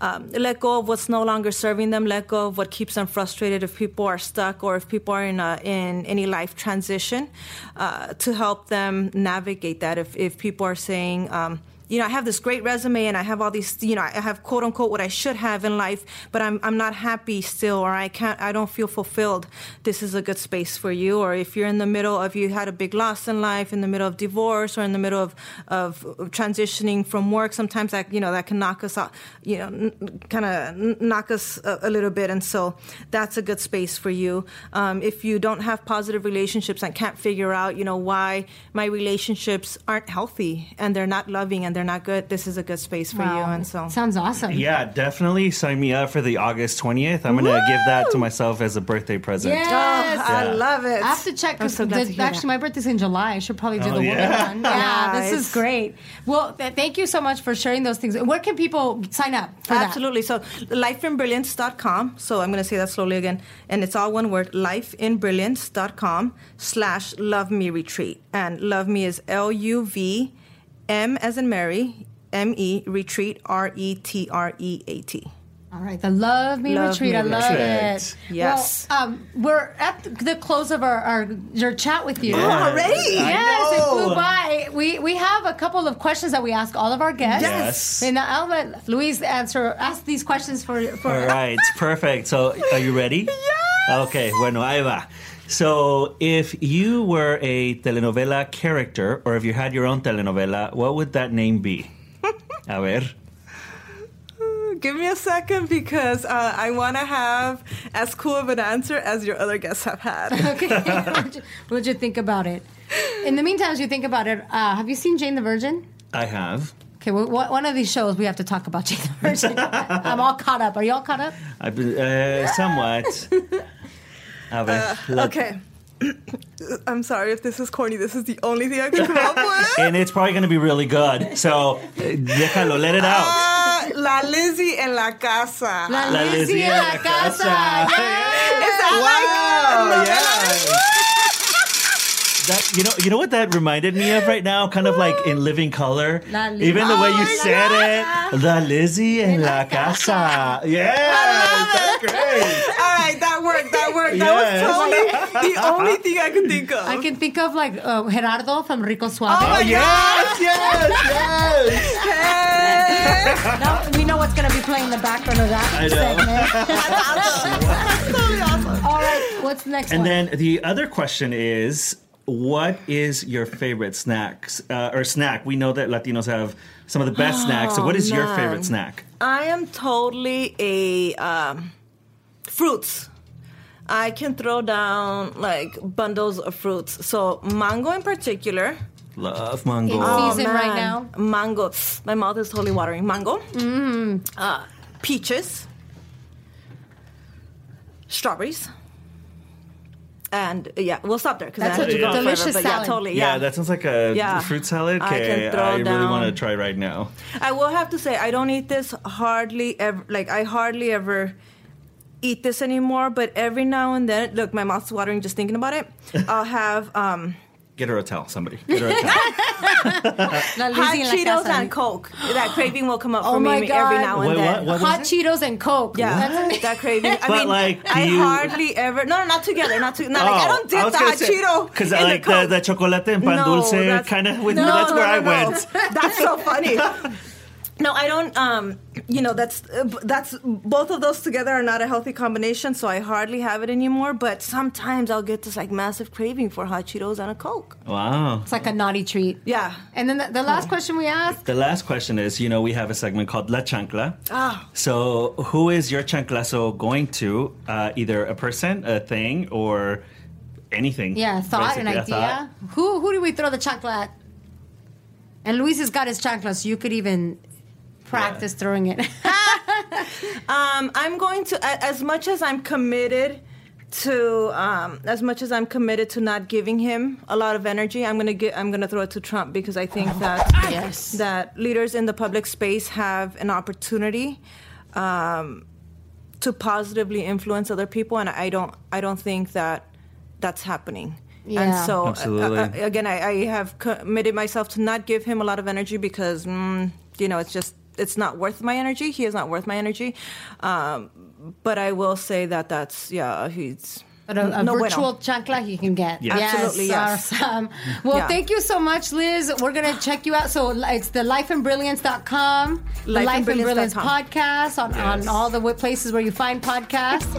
um, let go of what's no longer serving them. Let go of what keeps them frustrated. If people are stuck or if people are in a, in any life transition, uh, to help them navigate that. If if people are saying. Um, you know, I have this great resume and I have all these, you know, I have quote unquote what I should have in life, but I'm, I'm not happy still, or I can't, I don't feel fulfilled. This is a good space for you. Or if you're in the middle of, you had a big loss in life, in the middle of divorce, or in the middle of, of transitioning from work, sometimes that, you know, that can knock us out, you know, kind of knock us a, a, little bit. And so that's a good space for you. Um, if you don't have positive relationships and can't figure out, you know, why my relationships aren't healthy and they're not loving and they're not good, this is a good space for Wow. you. And so sounds awesome. Yeah, definitely sign me up for the August 20th. I'm going to give that to myself as a birthday present. Yes. Oh, I love it. I have to check. I'm 'cause so glad the- to hear actually, that. my birthday's in July. I should probably do Oh, the woman yeah. one. Yeah, this is great. Well, th- thank you so much for sharing those things. Where can people sign up for that? Absolutely. So lifeinbrilliance.com. So I'm going to say that slowly again. And it's all one word, lifeinbrilliance.com slash love me retreat. And love me is L-U-V M as in Mary, M-E retreat, R-E-T-R-E-A-T. All right, the Love Me Love Retreat. Me I love Retreat. it. Yes. Well, um, we're at the- the close of our, our your chat with you. Yeah. already? I Yes, it flew by. We we have a couple of questions that we ask all of our guests. Yes. And I'll let Louise answer ask these questions for for All right, perfect. So, are you ready? <laughs> Yes. Okay, bueno, ahí va. So, if you were a telenovela character, or if you had your own telenovela, what would that name be? <laughs> A ver. Give me a second because uh, I want to have as cool of an answer as your other guests have had. <laughs> Okay. What'd you- think about it? In the meantime, as you think about it, uh, have you seen Jane the Virgin? I have. Okay, well, one of these shows we have to talk about Jane the Virgin. <laughs> I'm all caught up. Are you all caught up? I've been uh, somewhat. A ver, la- Okay. <coughs> I'm sorry if this is corny. This is the only thing I can come up <laughs> with. And it's probably going to be really good. So, eh, déjalo, let it out. Ah, la Lizzie en la casa. La, La Lizzie Lizzie en en la la casa. casa. Is that Wow, like yeah. That, you know, you know what that reminded me of right now? Kind of like in Living Color. Even the way you Oh, said yeah. it. La Lizzie en la casa. Yeah, that's great. All right, that worked. That worked. That was totally the only thing I could think of. I can think of like uh, Gerardo from Rico Suave. Oh my Yes, yes, yes. Hey. Now we know what's going to be playing in the background of that I know. segment. <laughs> That's awesome. That's totally awesome. All right, what's the next And one? then the other question is, what is your favorite snacks uh, or snack? We know that Latinos have some of the best snacks. So, what is your favorite snack? I am totally a um, fruits. I can throw down like bundles of fruits. So mango in particular. Love mango. In Oh, season right now. Mango. My mouth is totally watering. Mango. Mm. Uh, peaches. Strawberries. And yeah, we'll stop there because That's I a have to delicious forever, but yeah, salad. totally. yeah. Yeah, that sounds like a Yeah. fruit salad. I can Okay, throw I really down- want to try right now. I will have to say I don't eat this hardly ever. Like I hardly ever eat this anymore. But every now and then, look, my mouth's watering just thinking about it. <laughs> I'll have um, Get her a towel, somebody. Get her a towel. <laughs> Hot Lizzie en la Cheetos and Coke. That craving will come up Oh for my me every now and Wait, then. what- what? Hot Cheetos and Coke. Yeah, That's- <laughs> that craving. I But, mean, like, do I you- hardly ever. No, no, not together. Not to, not like I don't dip the hot Cheeto Because in I like the the, Coke. the chocolate and pan No, dulce that's- kind of with no, That's no, where no, I no. went. That's so funny. No, I don't. Um, you know, that's uh, that's both of those together are not a healthy combination. So I hardly have it anymore. But sometimes I'll get this like massive craving for hot Cheetos and a Coke. Wow. It's like a naughty treat. Yeah. And then the, the last question we asked. The last question is, you know, we have a segment called La Chancla. Ah. So, who is your chanclazo going to? Uh, either a person, a thing, or anything? Yeah, thought, an basically, a idea. Who who do we throw the chancla at? And Luis has got his chancla, so you could even practice throwing it. <laughs> Um, I'm going to as much as I'm committed to um, as much as I'm committed to not giving him a lot of energy. I'm gonna get I'm gonna throw it to Trump because I think that <laughs> Yes. that leaders in the public space have an opportunity. Um, to positively influence other people, and I don't, I don't think that that's happening. Yeah. And so, uh, Absolutely. uh, again, I, I have committed myself to not give him a lot of energy because, mm, you know, it's just it's not worth my energy. He is not worth my energy. Um, but I will say that that's yeah, he's But a, a no virtual bueno. chancla he can get. Yes. Absolutely, yes. Awesome. Well, Yeah. thank you so much, Liz. We're going to check you out. So it's the lifeinbrilliance.com, the Life in Brilliance Lifeinbrilliance.com. podcast on, on all the places where you find podcasts.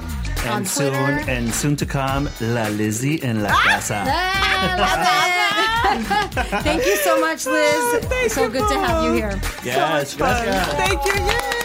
on And soon, Twitter. and soon to come, La Lizzie and <laughs> la casa. Ah, love it. Thank you so much, Liz. Thank so you good to have you here. Yes, so much fun. gracias. Thank you. Yay!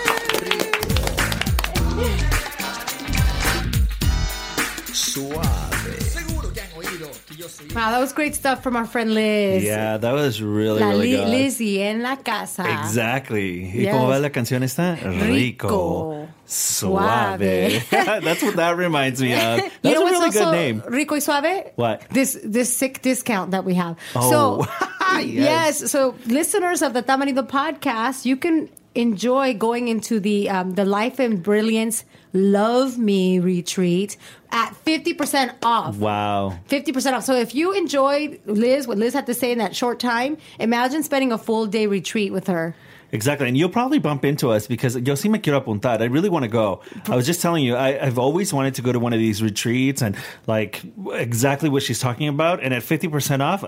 Suave. Seguro que han oído que yo soy Wow, that was great stuff from our friend Liz. Yeah, that was really, La really good. Lizzie en la casa. Exactly. ¿Y Yes. cómo va la canción esta? Rico. Suave. Suave. <laughs> That's what that reminds me of. <laughs> That's you know a what's really good also name. Rico y Suave? What? This this sick discount that we have. Oh. So <laughs> Yes. yes. so listeners of the Tamarindo podcast, you can enjoy going into the um, the Life in Brilliance Love Me retreat at 50% off. Wow. 50% off. So if you enjoyed Liz, what Liz had to say in that short time, imagine spending a full day retreat with her. Exactly. And you'll probably bump into us because yo sí me quiero apuntar. I really want to go. I was just telling you, I, I've always wanted to go to one of these retreats and like exactly what she's talking about. And at 50% off,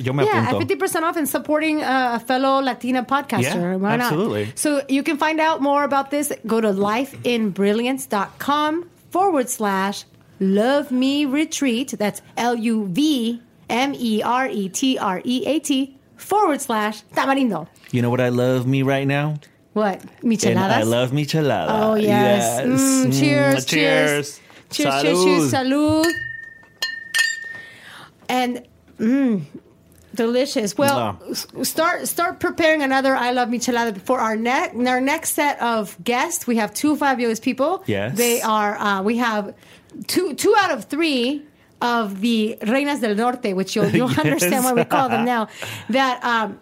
yo me Yeah, apunto. at 50% off and supporting a fellow Latina podcaster. Yeah, Why not? absolutely. So you can find out more about this. Go to lifeinbrilliance.com forward slash love me retreat. That's L U V M E R E T R E A T forward slash tamarindo. You know what I love me right now? What? And Micheladas? I love michelada. Oh, yes. Mm, Mm, cheers, cheers. cheers. Cheers, cheers, cheers, salud. And mm, Delicious. Well, s- start start preparing another I love michelada for our next our next set of guests. We have two fabulous people. Yes. they are. Uh, we have two two out of three of the Reinas del Norte, which you'll you'll <laughs> Yes. understand why we call them now. <laughs> That. Um,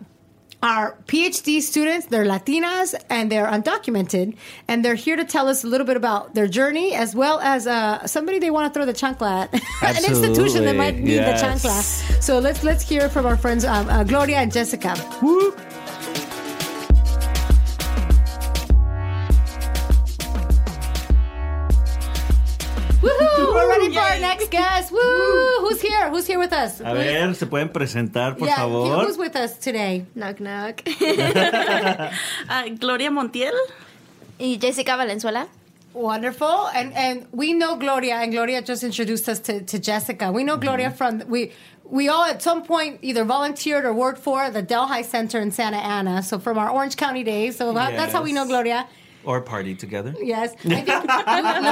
are PhD students, they're Latinas, and they're undocumented, and they're here to tell us a little bit about their journey, as well as uh, somebody they want to throw the chancla at, <laughs> an institution that might need Absolutely, the yes. chancla. So let's let's hear from our friends um, uh, Gloria and Jessica. Woohoo! Next <laughs> guest. Woo! Who's here? Who's here with us? A ver, se pueden presentar, por yeah, favor. who's with us today? Knock knock. <laughs> <laughs> Ah, Gloria Montiel. y Jessica Valenzuela. Wonderful, and and we know Gloria, and Gloria just introduced us to, to Jessica. We know Gloria from we we all at some point either volunteered or worked for the Delhi Center in Santa Ana. So from our Orange County days, so that- that's how we know Gloria. Or party together. Yes, I think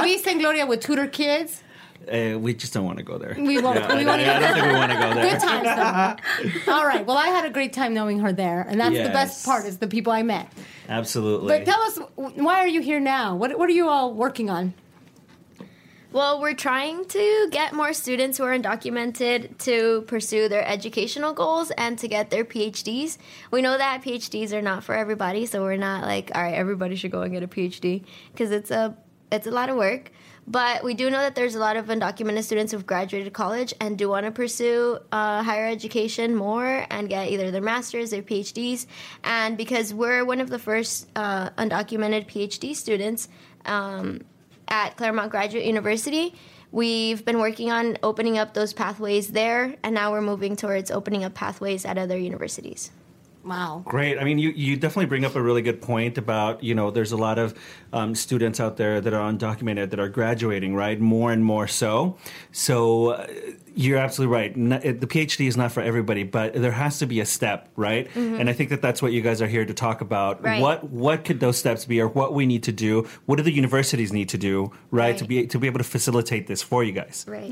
Luis and Gloria would tutor kids. Uh, we just don't want to go there. We won't. Yeah, we I, won't I don't think we want to go there. Good times though. all right. Well, I had a great time knowing her there, and that's the best part is the people I met. Absolutely. But tell us, why are you here now? What what are you all working on? Well, we're trying to get more students who are undocumented to pursue their educational goals and to get their PhDs. We know that PhDs are not for everybody, so we're not like, all right, everybody should go and get a PhD because it's a it's a lot of work. But we do know that there's a lot of undocumented students who've graduated college and do want to pursue uh, higher education more and get either their masters, their PhDs. And because we're one of the first uh, undocumented PhD students, um, at Claremont Graduate University. We've been working on opening up those pathways there, and now we're moving towards opening up pathways at other universities. Wow. Great. I mean, you, you definitely bring up a really good point about, you know, there's a lot of um, students out there that are undocumented that are graduating, right? More and more so. So uh, you're absolutely right. N- it- the PhD is not for everybody, but there has to be a step, right? And I think that that's what you guys are here to talk about. Mm-hmm. Right. What what could those steps be, or what we need to do? What do the universities need to do, right, to be to be able to facilitate this for you guys? Right.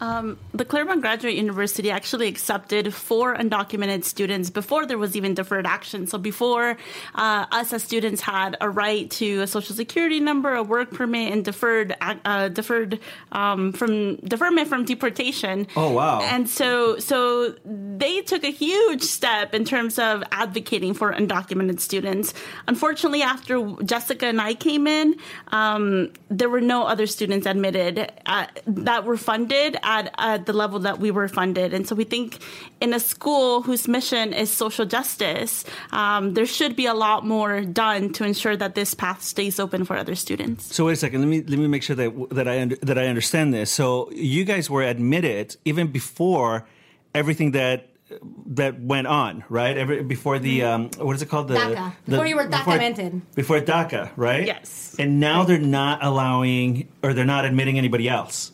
Um, the Claremont Graduate University actually accepted four undocumented students before there was even deferred action. So before uh, us as students had a right to a social security number, a work permit, and deferred uh, deferred um, from deferment from deportation. Oh, wow. And so so they took a huge step in terms of advocating for undocumented students. Unfortunately, after Jessica and I came in, um, there were no other students admitted uh, that were funded at, at the level that we were funded. And so we think in a school whose mission is social justice, um, there should be a lot more done to ensure that this path stays open for other students. So wait a second. Let me let me make sure that that I under, that I understand this. So you guys were admitted even before everything that that went on, right? Every, before the um, what is it called? The, DACA. the- Before you were before- documented. Before DACA, right? Yes. And now they're not allowing or they're not admitting anybody else.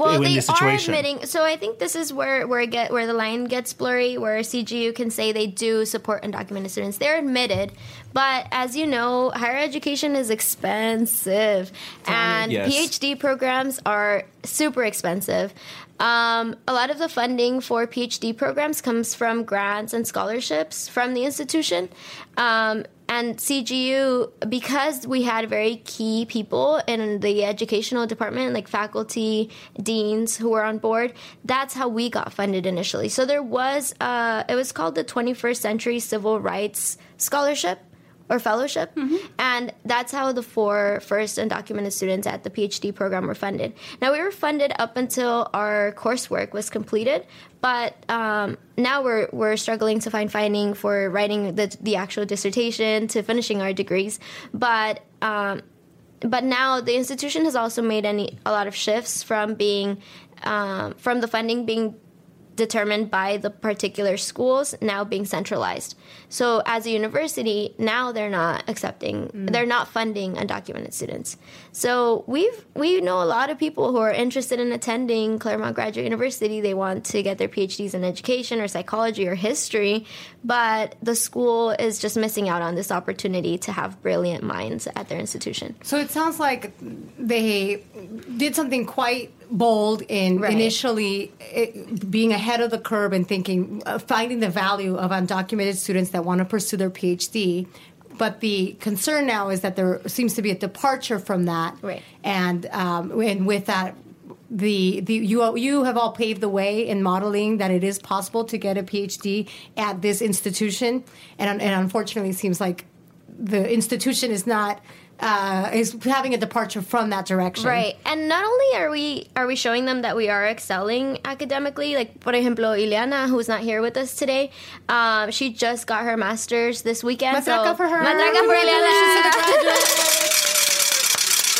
Well, they are admitting. So I think this is where where get where the line gets blurry, where CGU can say they do support undocumented students. They're admitted, but as you know, higher education is expensive, and Yes. PhD programs are super expensive. Um, a lot of the funding for PhD programs comes from grants and scholarships from the institution. Um, and CGU, because we had very key people in the educational department, like faculty, deans who were on board, that's how we got funded initially. So there was, uh, it was called the 21st Century Civil Rights Scholarship or fellowship. And that's how the four first undocumented students at the PhD program were funded. Now, we were funded up until our coursework was completed, but um, now we're, we're struggling to find funding for writing the, the actual dissertation to finishing our degrees. But um, but now the institution has also made any a lot of shifts from being um, from the funding being determined by the particular schools now being centralized. So as a university, now they're not accepting, mm. they're not funding undocumented students. So we've we know a lot of people who are interested in attending Claremont Graduate University. They want to get their PhDs in education or psychology or history, but the school is just missing out on this opportunity to have brilliant minds at their institution. So it sounds like they did something quite bold in Right. initially eh, being ahead of the curve and thinking, uh, finding the value of undocumented students that want to pursue their PhD. But the concern now is that there seems to be a departure from that, Right. and um, and with that, the the you you have all paved the way in modeling that it is possible to get a PhD at this institution, and and unfortunately, it seems like the institution is not. Uh, is having a departure from that direction. Right, and not only are we are we showing them that we are excelling academically, like por ejemplo Ileana, who's not here with us today, um, she just got her master's this weekend. Matraca so for her. Matraca for Ileana.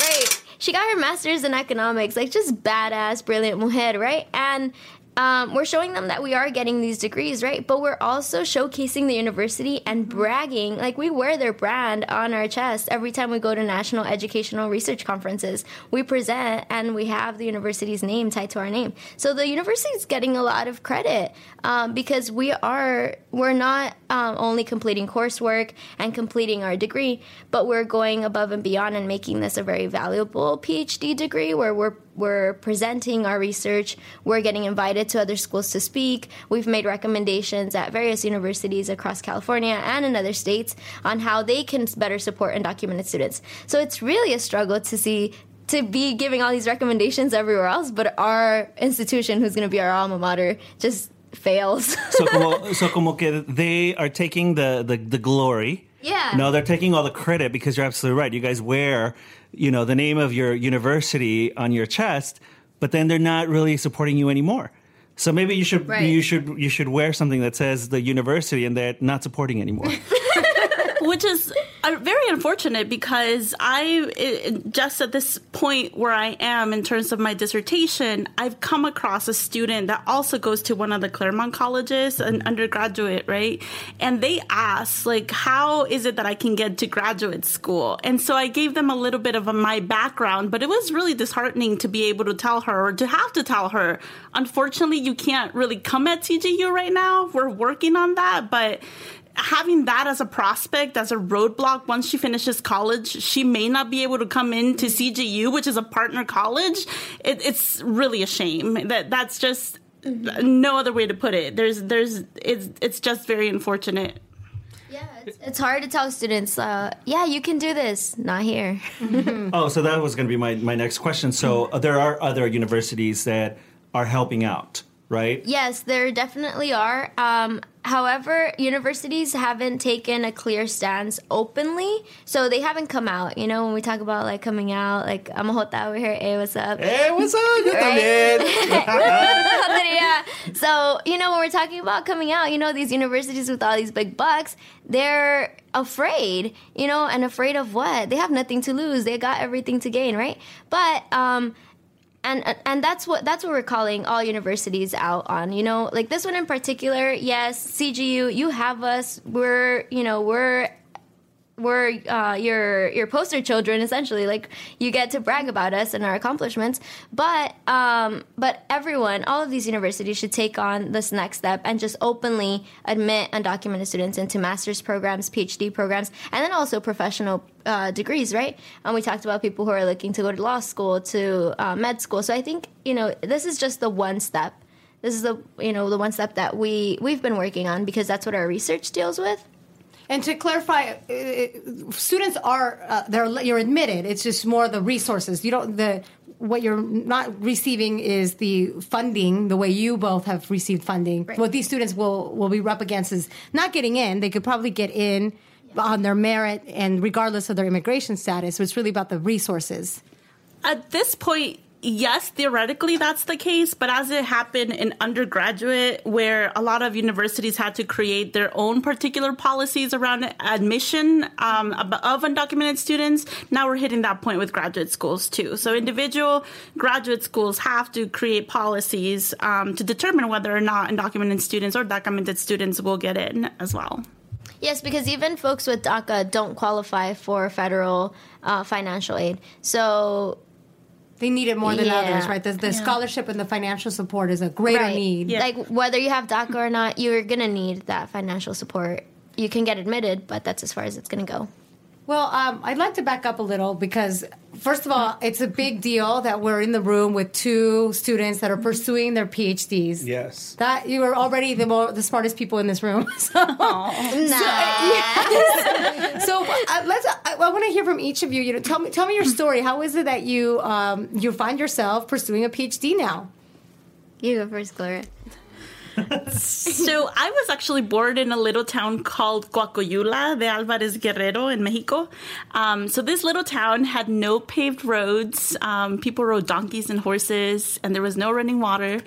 right, she got her master's in economics, like just badass, brilliant mujer, right? And um, we're showing them that we are getting these degrees, right? But we're also showcasing the university and bragging. Like we wear their brand on our chest every time we go to national educational research conferences. We present and we have the university's name tied to our name. So the university is getting a lot of credit um, because we are we're not um, only completing coursework and completing our degree, but we're going above and beyond and making this a very valuable PhD degree where we're we're presenting our research. We're getting invited to other schools to speak. We've made recommendations at various universities across California and in other states on how they can better support undocumented students. So it's really a struggle to see to be giving all these recommendations everywhere else, but our institution, who's going to be our alma mater, just fails. <laughs> So como, <laughs> so como que they are taking the, the, the glory. Yeah. No, they're taking all the credit because you're absolutely right. You guys wear, you know, the name of your university on your chest, but then they're not really supporting you anymore. So maybe you should Right. you should you should wear something that says the university and they're not supporting anymore. <laughs> which is uh, very unfortunate because I it, just at this point where I am in terms of my dissertation, I've come across a student that also goes to one of the Claremont colleges, an undergraduate, right? And they asked like, how is it that I can get to graduate school? And so I gave them a little bit of a, my background, but it was really disheartening to be able to tell her or to have to tell her, unfortunately, you can't really come at CGU right now. We're working on that, but having that as a prospect, as a roadblock, once she finishes college, she may not be able to come into CGU, which is a partner college. It, it's really a shame. That that's just no other way to put it. There's there's it's it's just very unfortunate. yeah, it's, it's hard to tell students, uh, yeah, you can do this. Not here. <laughs> oh, so that was going to be my, my next question. So uh, there are other universities that are helping out, right? Yes, there definitely are. Um, however, universities haven't taken a clear stance openly, so they haven't come out. You know, when we talk about like coming out, like I'm a hota over here. Hey, what's up? Hey, what's up? Yo Right? yeah. <laughs> So, you know, when we're talking about coming out, you know, these universities with all these big bucks, they're afraid, you know, and afraid of what? They have nothing to lose. They got everything to gain, right? But, um, and and that's what that's what we're calling all universities out on you know? Like this one in particular yes cgu you have us. We're you know we're we're uh, your your poster children essentially like you get to brag about us and our accomplishments. But um, but everyone all of these universities should take on this next step and just openly admit undocumented students into master's programs phd programs and then also professional uh, degrees right? And we talked about people who are looking to go to law school to uh, med school. So i think you know this is just the one step. This is the you know the one step that we we've been working on because that's what our research deals with And to clarify, uh, students are uh, they're you're admitted. It's just more the resources. You don't the what you're not receiving is the funding the way you both have received funding. Right. What these students will will be up against is not getting in. They could probably get in on their merit and regardless of their immigration status. So it's really about the resources. At this point, yes, theoretically that's the case, but as it happened in undergraduate, where a lot of universities had to create their own particular policies around admission um, of undocumented students, now we're hitting that point with graduate schools too. So individual graduate schools have to create policies um, to determine whether or not undocumented students or documented students will get in as well. Yes, because even folks with DACA don't qualify for federal uh, financial aid. So, They need it more than Yeah. others, right? The, the scholarship and the financial support is a greater right, need. like whether you have DACA or not, you're gonna need that financial support. You can get admitted, but that's as far as it's gonna go. Well, um, I'd like to back up a little because, first of all, it's a big deal that we're in the room with two students that are pursuing their PhDs. Yes. That you are already the more the smartest people in this room. <laughs> So, so uh, let's. I, I want to hear from each of you. You know, tell me, tell me your <clears throat> story. How is it that you um, you find yourself pursuing a PhD now? You go first, Gloria. So I was actually born in a little town called Coacoyula de Alvarez Guerrero in Mexico. Um, so this little town had no paved roads. Um, people rode donkeys and horses, and there was no running water.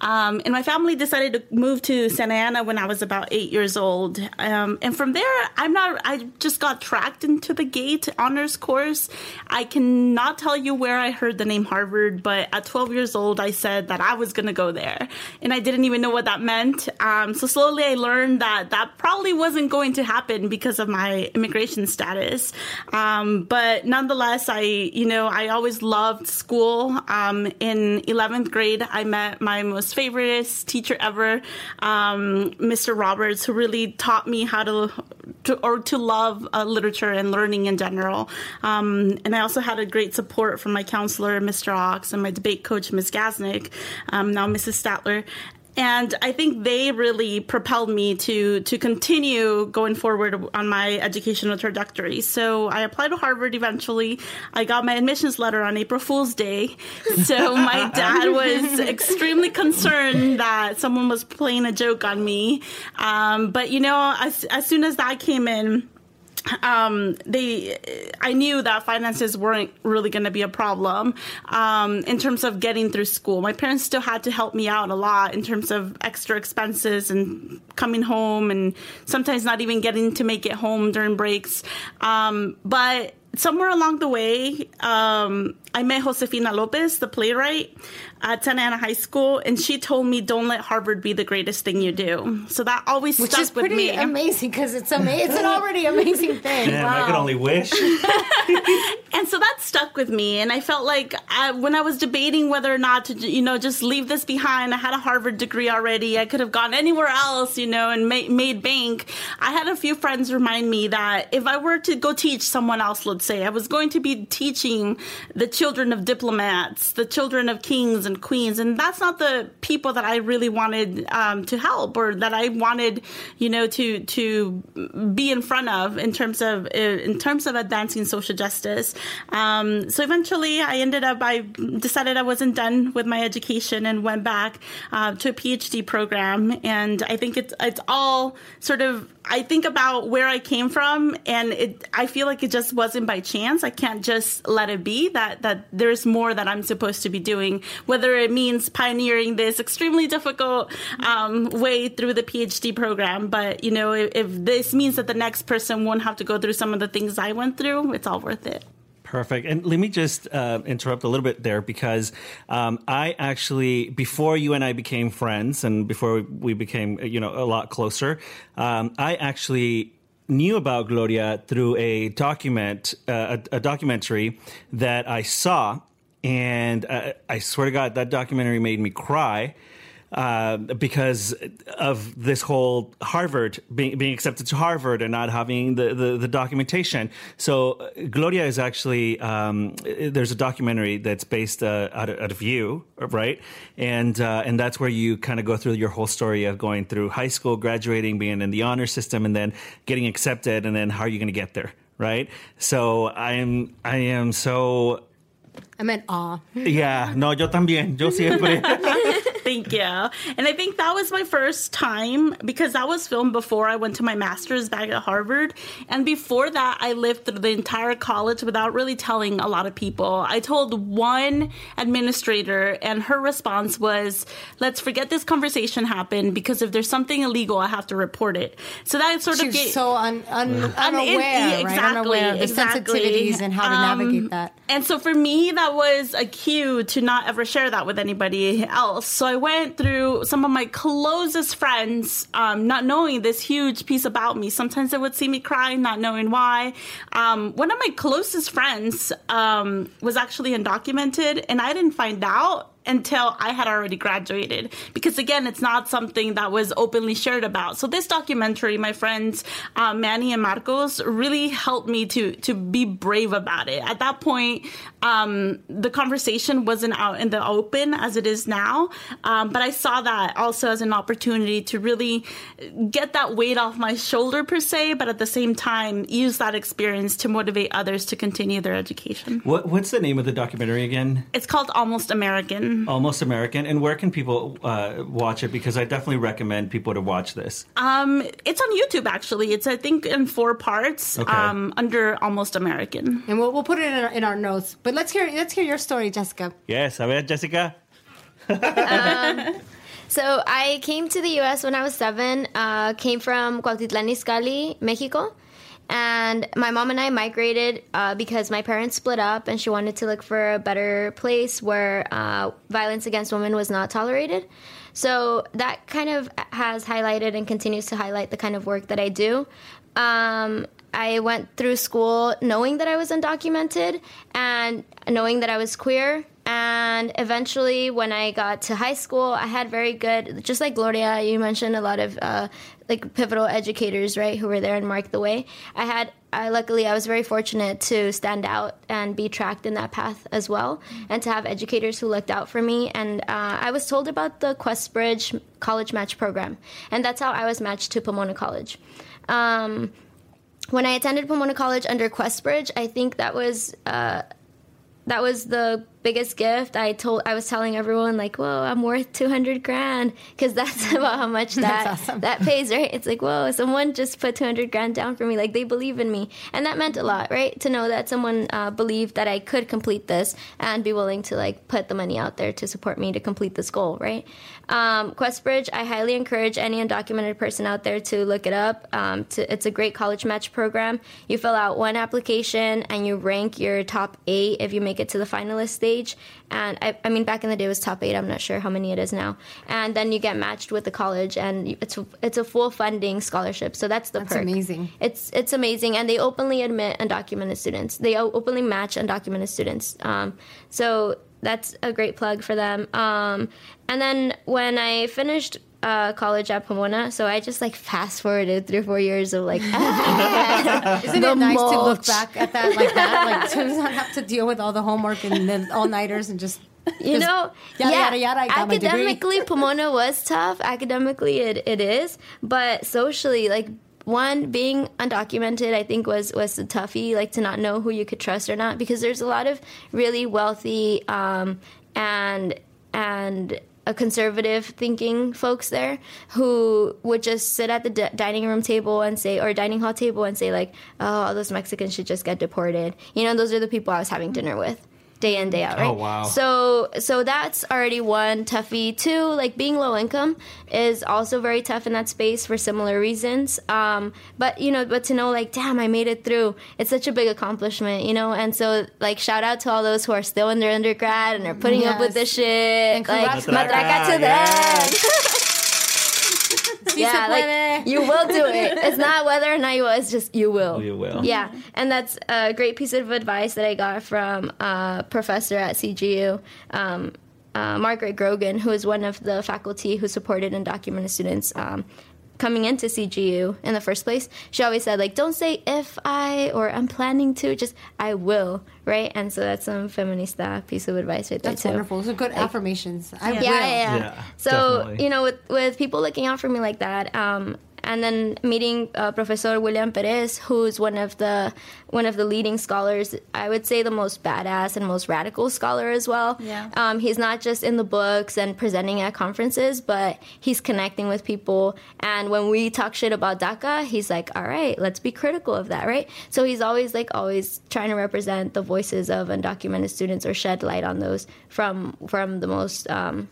Um, and my family decided to move to Santa Ana when I was about eight years old. Um, and from there, I'm not. I just got tracked into the GATE honors course. I cannot tell you where I heard the name Harvard, but at 12 years old, I said that I was going to go there, and I didn't even know what that meant. Um, so slowly I learned that that probably wasn't going to happen because of my immigration status. Um, but nonetheless, I, you know, I always loved school. Um, in 11th grade, I met my most favorite teacher ever, um, Mr. Roberts, who really taught me how to, to or to love uh, literature and learning in general. Um, and I also had a great support from my counselor, Mr. Ox, and my debate coach, Ms. Gasnick, um, now Mrs. Statler and I think they really propelled me to to continue going forward on my educational trajectory. So I applied to Harvard eventually. I got my admissions letter on April Fool's Day. So my <laughs> dad was extremely concerned that someone was playing a joke on me. Um, but you know, as as soon as that came in um, they, I knew that finances weren't really going to be a problem um, in terms of getting through school. My parents still had to help me out a lot in terms of extra expenses and coming home, and sometimes not even getting to make it home during breaks. Um, but somewhere along the way, um, I met Josefina Lopez, the playwright, at Santa Ana High School, and she told me, "Don't let Harvard be the greatest thing you do." So that always Which stuck is with pretty me. amazing because it's amazing. It's an already <laughs> amazing thing. Damn, wow. I could only wish. <laughs> <laughs> and so that stuck with me and i felt like I, when i was debating whether or not to you know just leave this behind i had a harvard degree already i could have gone anywhere else you know and ma- made bank i had a few friends remind me that if i were to go teach someone else let's say i was going to be teaching the children of diplomats the children of kings and queens and that's not the people that i really wanted um, to help or that i wanted you know to to be in front of in terms of uh, in terms of advancing social justice um, so eventually, I ended up, I decided I wasn't done with my education and went back uh, to a PhD program. And I think it's, it's all sort of, I think about where I came from and it, I feel like it just wasn't by chance. I can't just let it be that, that there's more that I'm supposed to be doing, whether it means pioneering this extremely difficult um, way through the PhD program. But, you know, if, if this means that the next person won't have to go through some of the things I went through, it's all worth it. Perfect. And let me just uh, interrupt a little bit there because um, I actually, before you and I became friends and before we became, you know, a lot closer, um, I actually knew about Gloria through a document, uh, a, a documentary that I saw. And uh, I swear to God, that documentary made me cry. Uh, because of this whole Harvard being, being accepted to Harvard and not having the, the, the documentation. So uh, Gloria is actually um, there's a documentary that's based uh, out, of, out of you, right? And uh, and that's where you kind of go through your whole story of going through high school, graduating, being in the honor system, and then getting accepted, and then how are you going to get there, right? So I am I am so I meant awe. yeah. No, yo también. Yo siempre. <laughs> Thank you. And I think that was my first time because that was filmed before I went to my master's back at Harvard. And before that, I lived through the entire college without really telling a lot of people. I told one administrator, and her response was, let's forget this conversation happened because if there's something illegal, I have to report it. So that sort She of was gave. so un, un, Un- unaware, yeah, right? exactly, Unaware of the exactly. sensitivities and how to Um, navigate that. And so for me, that was a cue to not ever share that with anybody else. So I went through some of my closest friends, um, not knowing this huge piece about me. Sometimes they would see me crying, not knowing why. Um, one of my closest friends um, was actually undocumented, and I didn't find out until I had already graduated. Because again, it's not something that was openly shared about. So this documentary, my friends uh, Manny and Marcos really helped me to to be brave about it. At that point, um, the conversation wasn't out in the open as it is now, um, but I saw that also as an opportunity to really get that weight off my shoulder per se, but at the same time use that experience to motivate others to continue their education. What, what's the name of the documentary again? It's called Almost American. Almost American. And where can people uh, watch it? Because I definitely recommend people to watch this. Um, it's on YouTube actually. It's I think in four parts Okay. um, under Almost American. And we'll, we'll put it in our, in our notes. But let's hear let's hear your story, Jessica. Yes, a ver, Jessica. So I came to the U.S. when I was seven. Uh, came from Cuautitlán Izcalli, Mexico, and my mom and I migrated uh, because my parents split up, and she wanted to look for a better place where uh, violence against women was not tolerated. So that kind of has highlighted and continues to highlight the kind of work that I do. Um, I went through school knowing that I was undocumented and knowing that I was queer. And eventually, when I got to high school, I had very good, just like Gloria, you mentioned a lot of uh, like pivotal educators, right, who were there and marked the way. I had, I luckily, I was very fortunate to stand out and be tracked in that path as well, and to have educators who looked out for me. And uh, I was told about the Questbridge College Match Program, and that's how I was matched to Pomona College. Um, when I attended Pomona College under Questbridge, I think that was uh, that was the biggest gift. I told I was telling everyone like, "Whoa, I'm worth 200 grand," because that's <laughs> about how much <laughs> that awesome. that pays, right? It's like, whoa, someone just put 200 grand down for me. Like they believe in me, and that meant a lot, right? To know that someone uh, believed that I could complete this and be willing to like put the money out there to support me to complete this goal, right? Um, Questbridge, I highly encourage any undocumented person out there to look it up. Um, to, it's a great college match program. You fill out one application and you rank your top eight if you make it to the finalist stage. And I, I mean, back in the day it was top eight. I'm not sure how many it is now. And then you get matched with the college, and it's it's a full funding scholarship. So that's the That's perk. amazing. It's it's amazing, and they openly admit undocumented students. They openly match undocumented students. Um, so that's a great plug for them. Um, and then when I finished uh, college at Pomona, so I just like fast forwarded three or four years of like. <laughs> <laughs> Isn't The it nice to look back at that like that? Like <laughs> to not have to deal with all the homework and then all nighters and just you know, yada, yeah, yada, yada, I got my academically, Pomona was tough. Academically, it, it is, but socially, like one being undocumented, I think was was the toughie, like to not know who you could trust or not, because there's a lot of really wealthy um, and and a conservative thinking folks there who would just sit at the d- dining room table and say or dining hall table and say like oh all those mexicans should just get deported. You know those are the people i was having dinner with day in day out right? Oh, wow. so so that's already one toughie. Two like being low income is also very tough in that space for similar reasons. Um but you know but to know like damn i made it through. It's such a big accomplishment you know? And so like shout out to all those who are still in their undergrad and are putting up with this shit. And like congrats matraca to Matraca, them. Sí <laughs> yeah, like you will do it. It's not <laughs> whether or not you will. It's just you will. You will. Yeah, and that's a great piece of advice that I got from a professor at CGU, um, uh, Margaret Grogan, who is one of the faculty who supported undocumented students. Um, coming into CGU in the first place, she always said like, "Don't say if I or I'm planning to, just I will." Right, and so that's some feminista piece of advice right there That's too. wonderful. Those are good affirmations. I Yeah, will. yeah, yeah. Yeah, so definitely. you know, with with people looking out for me like that, um, and then meeting uh, Professor William Perez, who's one of the one of the leading scholars. I would say the most badass and most radical scholar as well. Yeah. Um, he's not just in the books and presenting at conferences, but he's connecting with people. And when we talk shit about DACA, he's like, "All right, let's be critical of that, right?" So he's always like always trying to represent the voices of undocumented students or shed light on those from from the most. Um,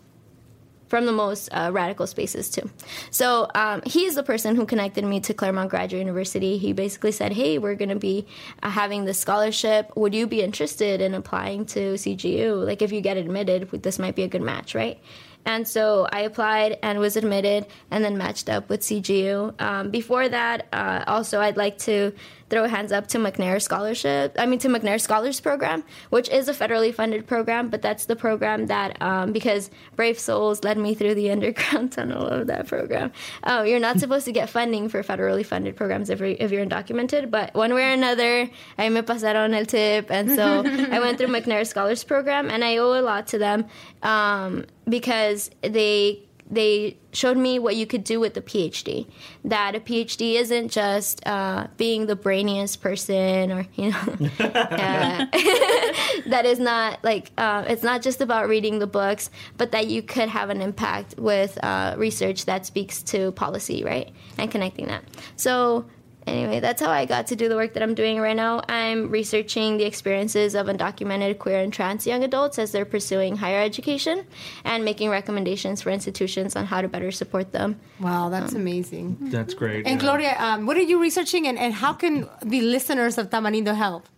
from the most uh, radical spaces too. So um, he's the person who connected me to Claremont Graduate University. He basically said, "Hey, we're going to be uh, having this scholarship. Would you be interested in applying to CGU? Like, if you get admitted, this might be a good match, right?" And so I applied and was admitted, and then matched up with CGU. Um, before that, uh, also I'd like to throw hands up to McNair Scholarship. I mean, to McNair Scholars Program, which is a federally funded program, but that's the program that, um, because Brave Souls led me through the <laughs> underground tunnel of that program. Uh, you're not supposed to get funding for federally funded programs if, if you're undocumented, but one way or another, I me pasaron el tip, and so I went through <laughs> McNair Scholars Program, and I owe a lot to them um, because they they showed me what you could do with a PhD. That a PhD isn't just uh, being the brainiest person, or you know, <laughs> uh, <laughs> that is not like uh, it's not just about reading the books, but that you could have an impact with uh, research that speaks to policy, right, and connecting that. So anyway, that's how I got to do the work that I'm doing right now. I'm researching the experiences of undocumented queer and trans young adults as they're pursuing higher education and making recommendations for institutions on how to better support them. Wow, that's amazing. That's great. And yeah. Gloria, um, what are you researching, and, and how can the listeners of Tamarindo help?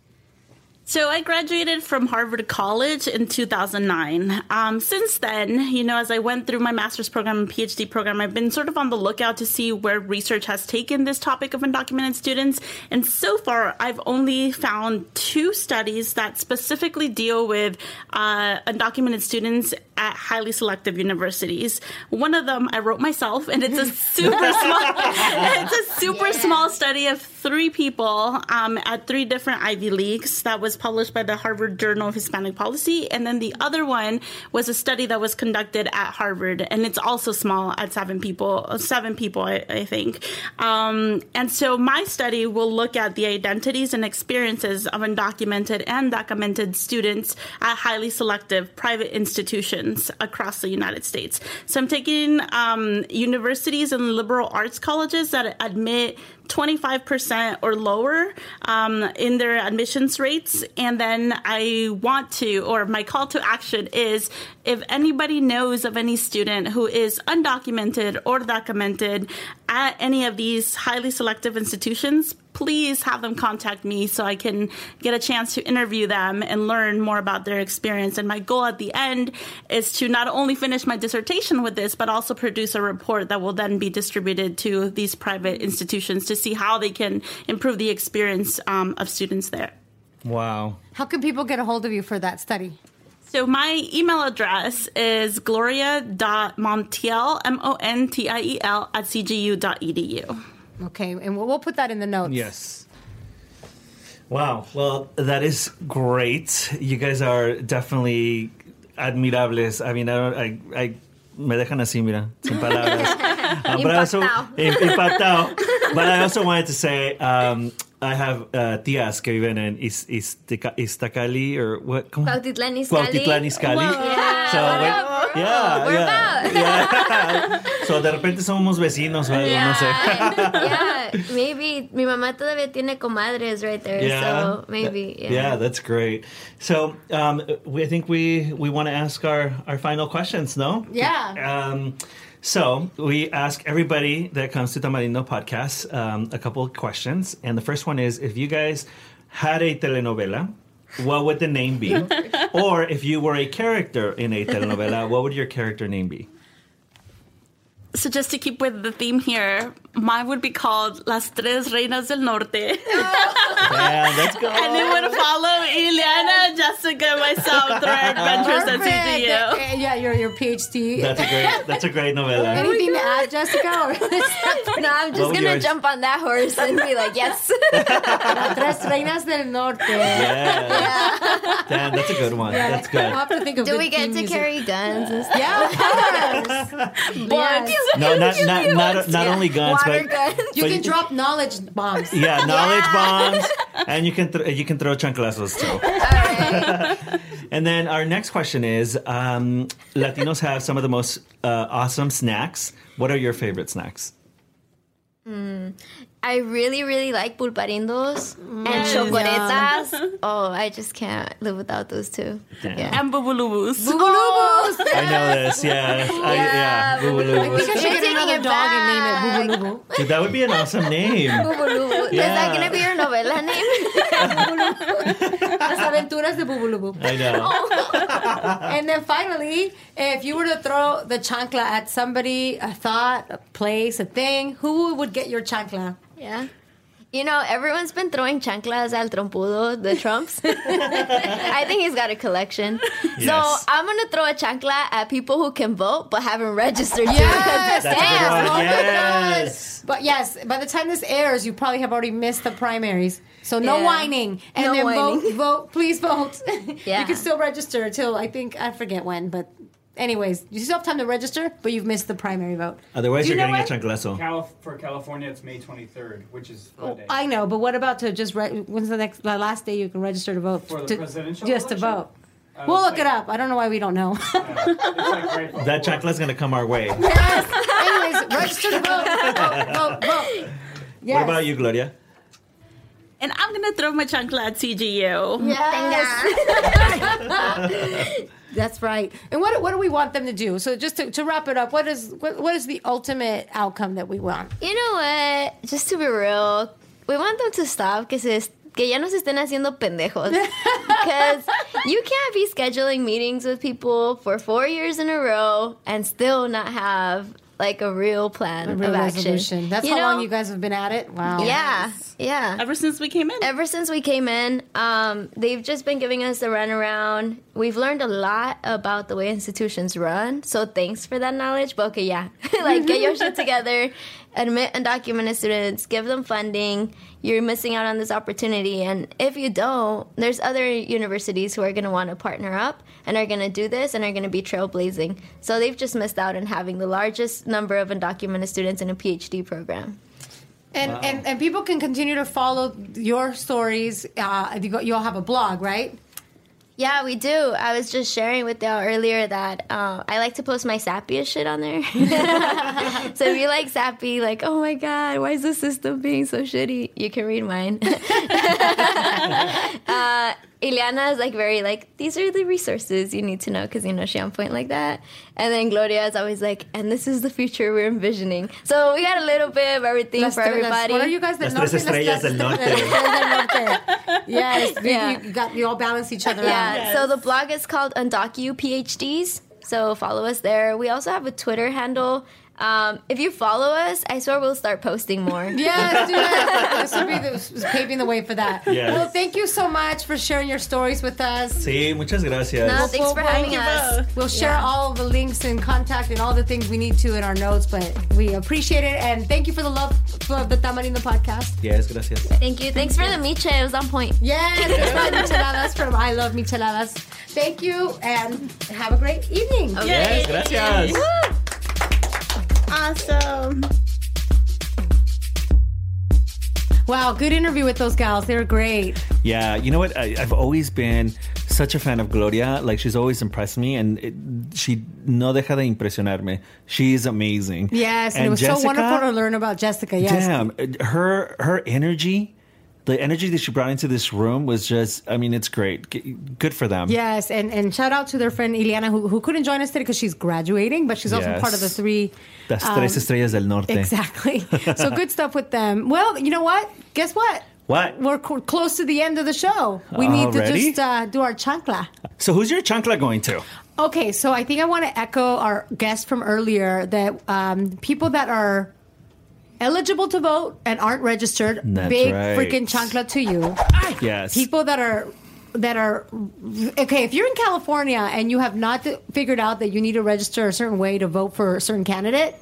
So I graduated from Harvard College in 2009. Um, since then, you know, as I went through my master's program and PhD program, I've been sort of on the lookout to see where research has taken this topic of undocumented students. And so far, I've only found two studies that specifically deal with uh, undocumented students at highly selective universities. One of them I wrote myself, and it's a super <laughs> small, <laughs> it's a super small study of three people um, at three different Ivy Leagues that was published by the Harvard Journal of Hispanic Policy. And then the other one was a study that was conducted at Harvard, and it's also small at seven people, seven people, I, I think. Um, and so my study will look at the identities and experiences of undocumented and documented students at highly selective private institutions across the United States. So I'm taking um, universities and liberal arts colleges that admit 25% or lower um, in their admissions rates. And then I want to, or my call to action is if anybody knows of any student who is undocumented or documented at any of these highly selective institutions, please have them contact me so I can get a chance to interview them and learn more about their experience. And my goal at the end is to not only finish my dissertation with this, but also produce a report that will then be distributed to these private institutions to see how they can improve the experience um, of students there. Wow. How can people get a hold of you for that study? So my email address is gloria.montiel, M-O-N-T-I-E-L, at cgu.edu. Okay, and we'll, we'll put that in the notes. Yes. Wow. Well, that is great. You guys are definitely admirables. I mean, I I, I me dejan así, mira, sin palabras. Uh, but I also Impactado. But I also wanted to say um, I have uh, tías que viven en Is, Istica- Iztacali or what? ¿cómo? Cuautitlán Izcalli. Cuautitlán Izcalli. Yeah. So, when- up? yeah, We're yeah, yeah. <laughs> So de repente somos vecinos o algo, no sé. yeah, <laughs> maybe mi mamá todavía tiene comadres right there, yeah, so maybe. That- Yeah. that's great. So um, we, I think we we want to ask our our final questions. No. Yeah. Um, so we ask everybody that comes to Tamarindo podcast um, a couple of questions, and the first one is: If you guys had a telenovela, what would the name be? <laughs> or if you were a character in a telenovela, what would your character name be? So just to keep with the theme here, mine would be called Las Tres Reinas del Norte. Yeah, let's go. And it would follow Ileana, Jessica, and myself through our adventures at Perfect. CGU. Uh, Yeah, your your PhD. That's a great. That's a great novela. Anything to add, Jessica? No, I'm just would gonna yours- jump on that horse and be like, yes. <laughs> Las Tres Reinas del Norte. Yeah. Damn, that's a good one. That's good. I'll have to think of Do good we get to music. carry guns and stuff? Yeah, of course. <laughs> Yes. <laughs> No, not not not, not only guns, Water but guns. You But can you- drop knowledge bombs. yeah, <laughs> knowledge Yeah. bombs, <laughs> and you can th- you can throw chanclazos too. Alright. And then our next question is: um, Latinos have some of the most uh, awesome snacks. What are your favorite snacks? I really, really like pulparindos and chocoretas. <laughs> Oh, I just can't live without those two. Damn. Yeah. And Bubulubus. Bubulubus. I know this. Yeah, I, yeah. <laughs> Yeah, Bubulubus. I think should You're taking another it dog and name it back. Bubulubu. Dude, that would be an awesome name. Bubulubu. Is Yeah. that gonna be your novela name? <laughs> Las aventuras de Bubulubu. I know. And then finally, if you were to throw the chancla at somebody, a thought, a place, a thing, who would get your chancla? Yeah. You know, everyone's been throwing chanclas al trompudo, the Trumps. <laughs> I think he's got a collection. Yes. So I'm going to throw a chancla at people who can vote but haven't registered yet. Yes, That's a good yes, one. oh Yes. But yes, by the time this airs, you probably have already missed the primaries. So no Yeah. whining. And No then whining. vote, vote, please vote. Yeah. <laughs> You can still register until I think I forget when, but anyways, you still have time to register, but you've missed the primary vote. Otherwise, Do you you're know getting a what? Calif- for California, it's May 23rd, which is Monday. I know, but what about to just re- when's the next the last day you can register to vote? For the To- presidential just to election? vote. Uh, We'll it's look it like- up. I don't know why we don't know. yeah, it's like right <laughs> before. That chancla's gonna come our way. <laughs> yes. Anyways, register to vote. Vote, vote, vote. Yes. What about you, Gloria? And I'm going to throw my chancla at CGU. Yes. <laughs> That's right. And what what do we want them to do? So just to, to wrap it up, what is what, what is the ultimate outcome that we want? You know what? Just to be real, we want them to stop que se que ya nos estén haciendo pendejos. <laughs> Because you can't be scheduling meetings with people for four years in a row and still not have like a real plan A real of action. That's You how long you guys have been at it. Wow. Yeah, yeah. Ever since we came in. Ever since we came in, um, they've just been giving us the runaround. We've learned a lot about the way institutions run. So thanks for that knowledge. But okay, yeah, <laughs> like get your shit <laughs> together, admit undocumented students, give them funding. You're missing out on this opportunity, and if you don't, there's other universities who are going to want to partner up and are going to do this and are going to be trailblazing. So they've just missed out on having the largest number of undocumented students in a PhD program. And, and and people can continue to follow your stories. Uh, you, go, you all have a blog, right? Yeah, we do. I was just sharing with y'all earlier that uh, I like to post my sappiest shit on there. <laughs> so if you like sappy, like, oh my god, why is the system being so shitty? You can read mine. <laughs> uh, Ileana is like very like these are the resources you need to know because you know she on point like that. And then Gloria is always like, and this is the future we're envisioning. So we got a little bit of everything Las for tres- everybody. What are you guys? Del Las tres norte? estrellas <laughs> del norte. Tres estrellas del norte. Yes, you- Yeah. you, got you all balance each other Yeah. out. So the blog is called Undocu PhDs. So follow us there. We also have a Twitter handle. Um, if you follow us, I swear we'll start posting more. <laughs> Yes, do that. This will be the, paving the way for that. Yes. Well, thank you so much for sharing your stories with us. Sí, muchas gracias. No, thanks for having we'll- us. We'll share Yeah. all the links and contact and all the things we need to in our notes, but we appreciate it and thank you for the love for the Tamarindo podcast. Yes, gracias. Thank you. Thanks for the miche. It was on point. Yes, that's micheladas from I Love Micheladas. Thank you and have a great evening. Yes, gracias. Awesome. Wow, good interview with those gals. They were great. Yeah, you know what? I, I've always been such a fan of Gloria. Like she's always impressed me, and it, she no deja de impresionarme. She's amazing. Yes, and, it was so wonderful to learn about Jessica. Yes. Damn, her her energy, the energy that she brought into this room was just. I mean, it's great. G- Good for them. Yes, and, and shout out to their friend Ileana who, who couldn't join us today because she's graduating, but she's also part of the three. Las um, tres estrellas del norte. Exactly. <laughs> so good stuff with them. Well, you know what? Guess what? What? We're c- close to the end of the show. We need to just uh, do our chancla. So who's your chancla going to? Okay, so I think I want to echo our guest from earlier that um, people that are eligible to vote and aren't registered, That's big right. freaking chancla to you. Yes. People that are that are okay. If you're in California and you have not figured out that you need to register a certain way to vote for a certain candidate.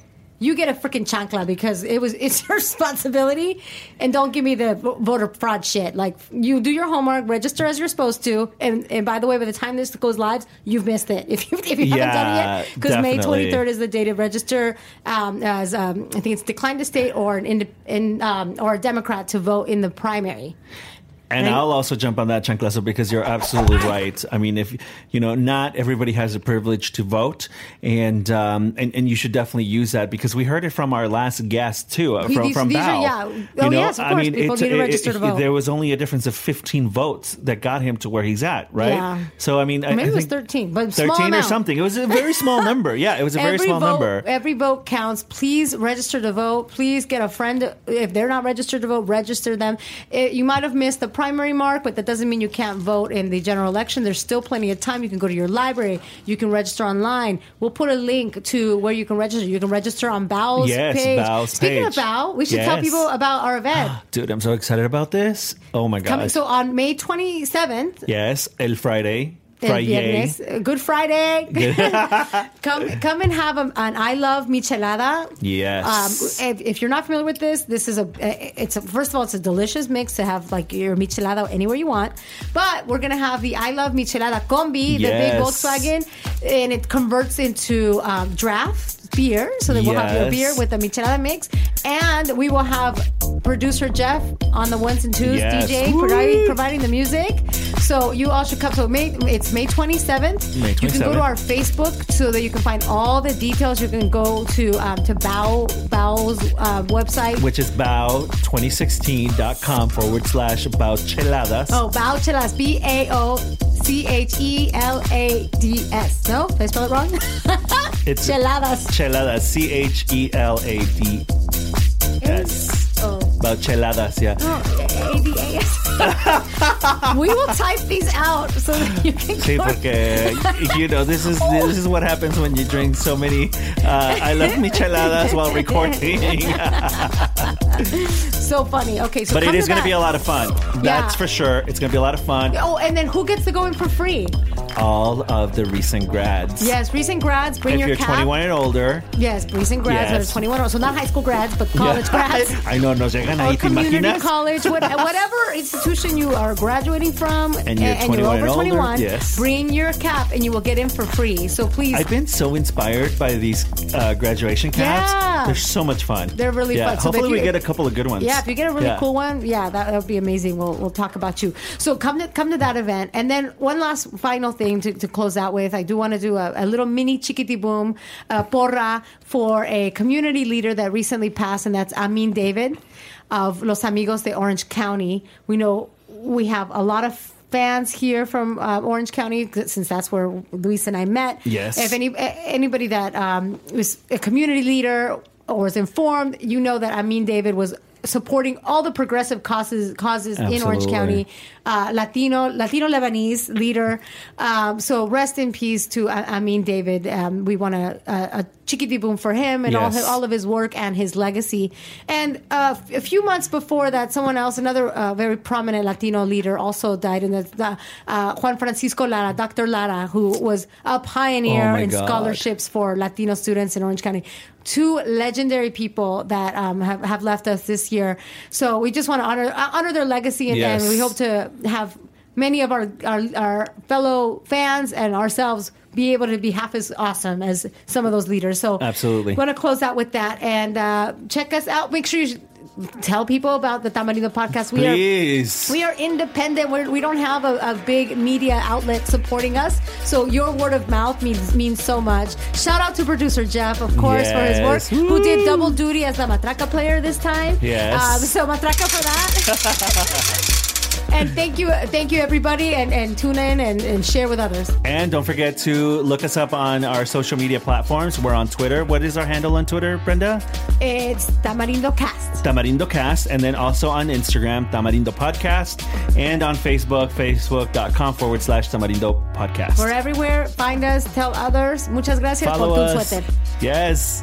You get a freaking chancla because it was it's your <laughs> responsibility, and don't give me the voter fraud shit. Like you do your homework, register as you're supposed to, and, and by the way, by the time this goes live, you've missed it <laughs> if you if you haven't done it yet. Because May 23rd is the day to register um, as um, I think it's declined to state or an inde- in, um, or a Democrat to vote in the primary. And Right. I'll also jump on that, Chanclazo, because you're absolutely right. I mean, if you know, not everybody has the privilege to vote, and um, and and you should definitely use that because we heard it from our last guest too, uh, from these- from these are- yeah. You Oh, know, yes, of course. People need to register to vote. There was only a difference of 15 votes that got him to where he's at, right? Yeah. So I mean, I, Maybe I it was 13, but small 13 or something. It was a very small <laughs> number. Yeah, it was a very every small vote, number. Every vote counts. Please register to vote. Please get a friend. If they're not registered to vote, register them. It- you might have missed the primary mark, but that doesn't mean you can't vote in the general election. There's still plenty of time. You can go to your library. You can register online. We'll put a link to where you can register. You can register on Bao's Yes, page. Speaking page. of Bao, we should tell people about our event. <gasps> Dude, I'm so excited about this. Oh my god. so on May 27th, yes, El Friday. Friday. Viernes, Good Friday. <laughs> <laughs> come, come and have a, an I love michelada. Yes. Um, if, if you're not familiar with this, this is a. It's a, first of all, it's a delicious mix to have like your michelada anywhere you want. But we're gonna have the I love michelada combi, the big Volkswagen, and it converts into um, draft beer. So that we'll have your Yes. beer with the michelada mix, and we will have producer Jeff on the ones and twos, Yes. DJ providing, providing the music. So you all should come. So May, it's May 27th. May You can go to 27th. our Facebook so that you can find all the details. You can go to um, to Bao Bao's uh, website. which is bao2016.com forward slash baocheladas. Oh, Bao Chelas, B A O C H E L A D S. No, did I spell it wrong? <laughs> It's Cheladas. Cheladas, C H E L A D S. Oh, Baocheladas, yeah. A D A S. <laughs> We will type these out so that you can. Sí, porque <laughs> you know this is this is what happens when you drink so many. Uh, I love micheladas while recording, so funny. Okay, so but it is going to be a lot of fun. That's Yeah. for sure. It's going to be a lot of fun. Oh, and then who gets to go in for free? All of the recent grads. Yes, recent grads. Bring your cap. If your you're cap. 21 and older, Yes, recent grads that Yes. are 21 or so not high school grads, but college grads. <laughs> I know, nos llegan ahí, ¿te community imaginas? college, what, <laughs> whatever institution you are graduating from, And you're 21 you're over and older, 21, yes. bring your cap and you will get in for free. So please, I've been so inspired by these uh, graduation caps. Yeah. They're so much fun. They're really yeah. fun. So Hopefully, we get a couple of good ones. yeah, if you get a really Yeah. cool one, yeah, that, that would be amazing. We'll we'll talk about you. So come to come to that event, and then one last final thing to, to close out with. I do want to do a, a little mini chiquiti boom uh, porra for a community leader that recently passed, and that's Amin David of Los Amigos de Orange County. We know we have a lot of fans here from uh, Orange County since that's where Luis and I met. Yes. If any anybody that um, was a community leader or was informed, you know that Amin David was supporting all the progressive causes causes in Orange County. Uh, Latino Latino Lebanese leader. Um, so rest in peace to uh, Amin David. Um, we want a, a, a chiquiti boom for him and all his, all of his work and his legacy. And uh, a few months before that, someone else, another uh, very prominent Latino leader, also died. And that's the, uh, Juan Francisco Lara, Dr. Lara, who was a pioneer Oh in God. scholarships for Latino students in Orange County. Two legendary people that um, have, have left us this year. So we just want to honor uh, honor their legacy, and, Yes. and we hope to have many of our, our our fellow fans and ourselves be able to be half as awesome as some of those leaders. So Absolutely. want to close out with that and uh, check us out. Make sure you tell people about the Tamarindo podcast. We are we are independent. We're, we don't have a, a big media outlet supporting us. So your word of mouth means means so much. Shout out to producer Jeff, of course, for his work, Yes. who did double duty as the matraca player this time. Yes. Um, so matraca for that. <laughs> and thank you, thank you everybody, and, and tune in and, and share with others. And don't forget to look us up on our social media platforms. We're on Twitter. What is our handle on Twitter, Brenda? It's Tamarindo Cast. Tamarindo Cast. And then also on Instagram, Tamarindo Podcast. And on Facebook, facebook.com forward slash Tamarindo Podcast. We're everywhere. Find us. Tell others. Muchas gracias Follow por tu us. suéter. Yes.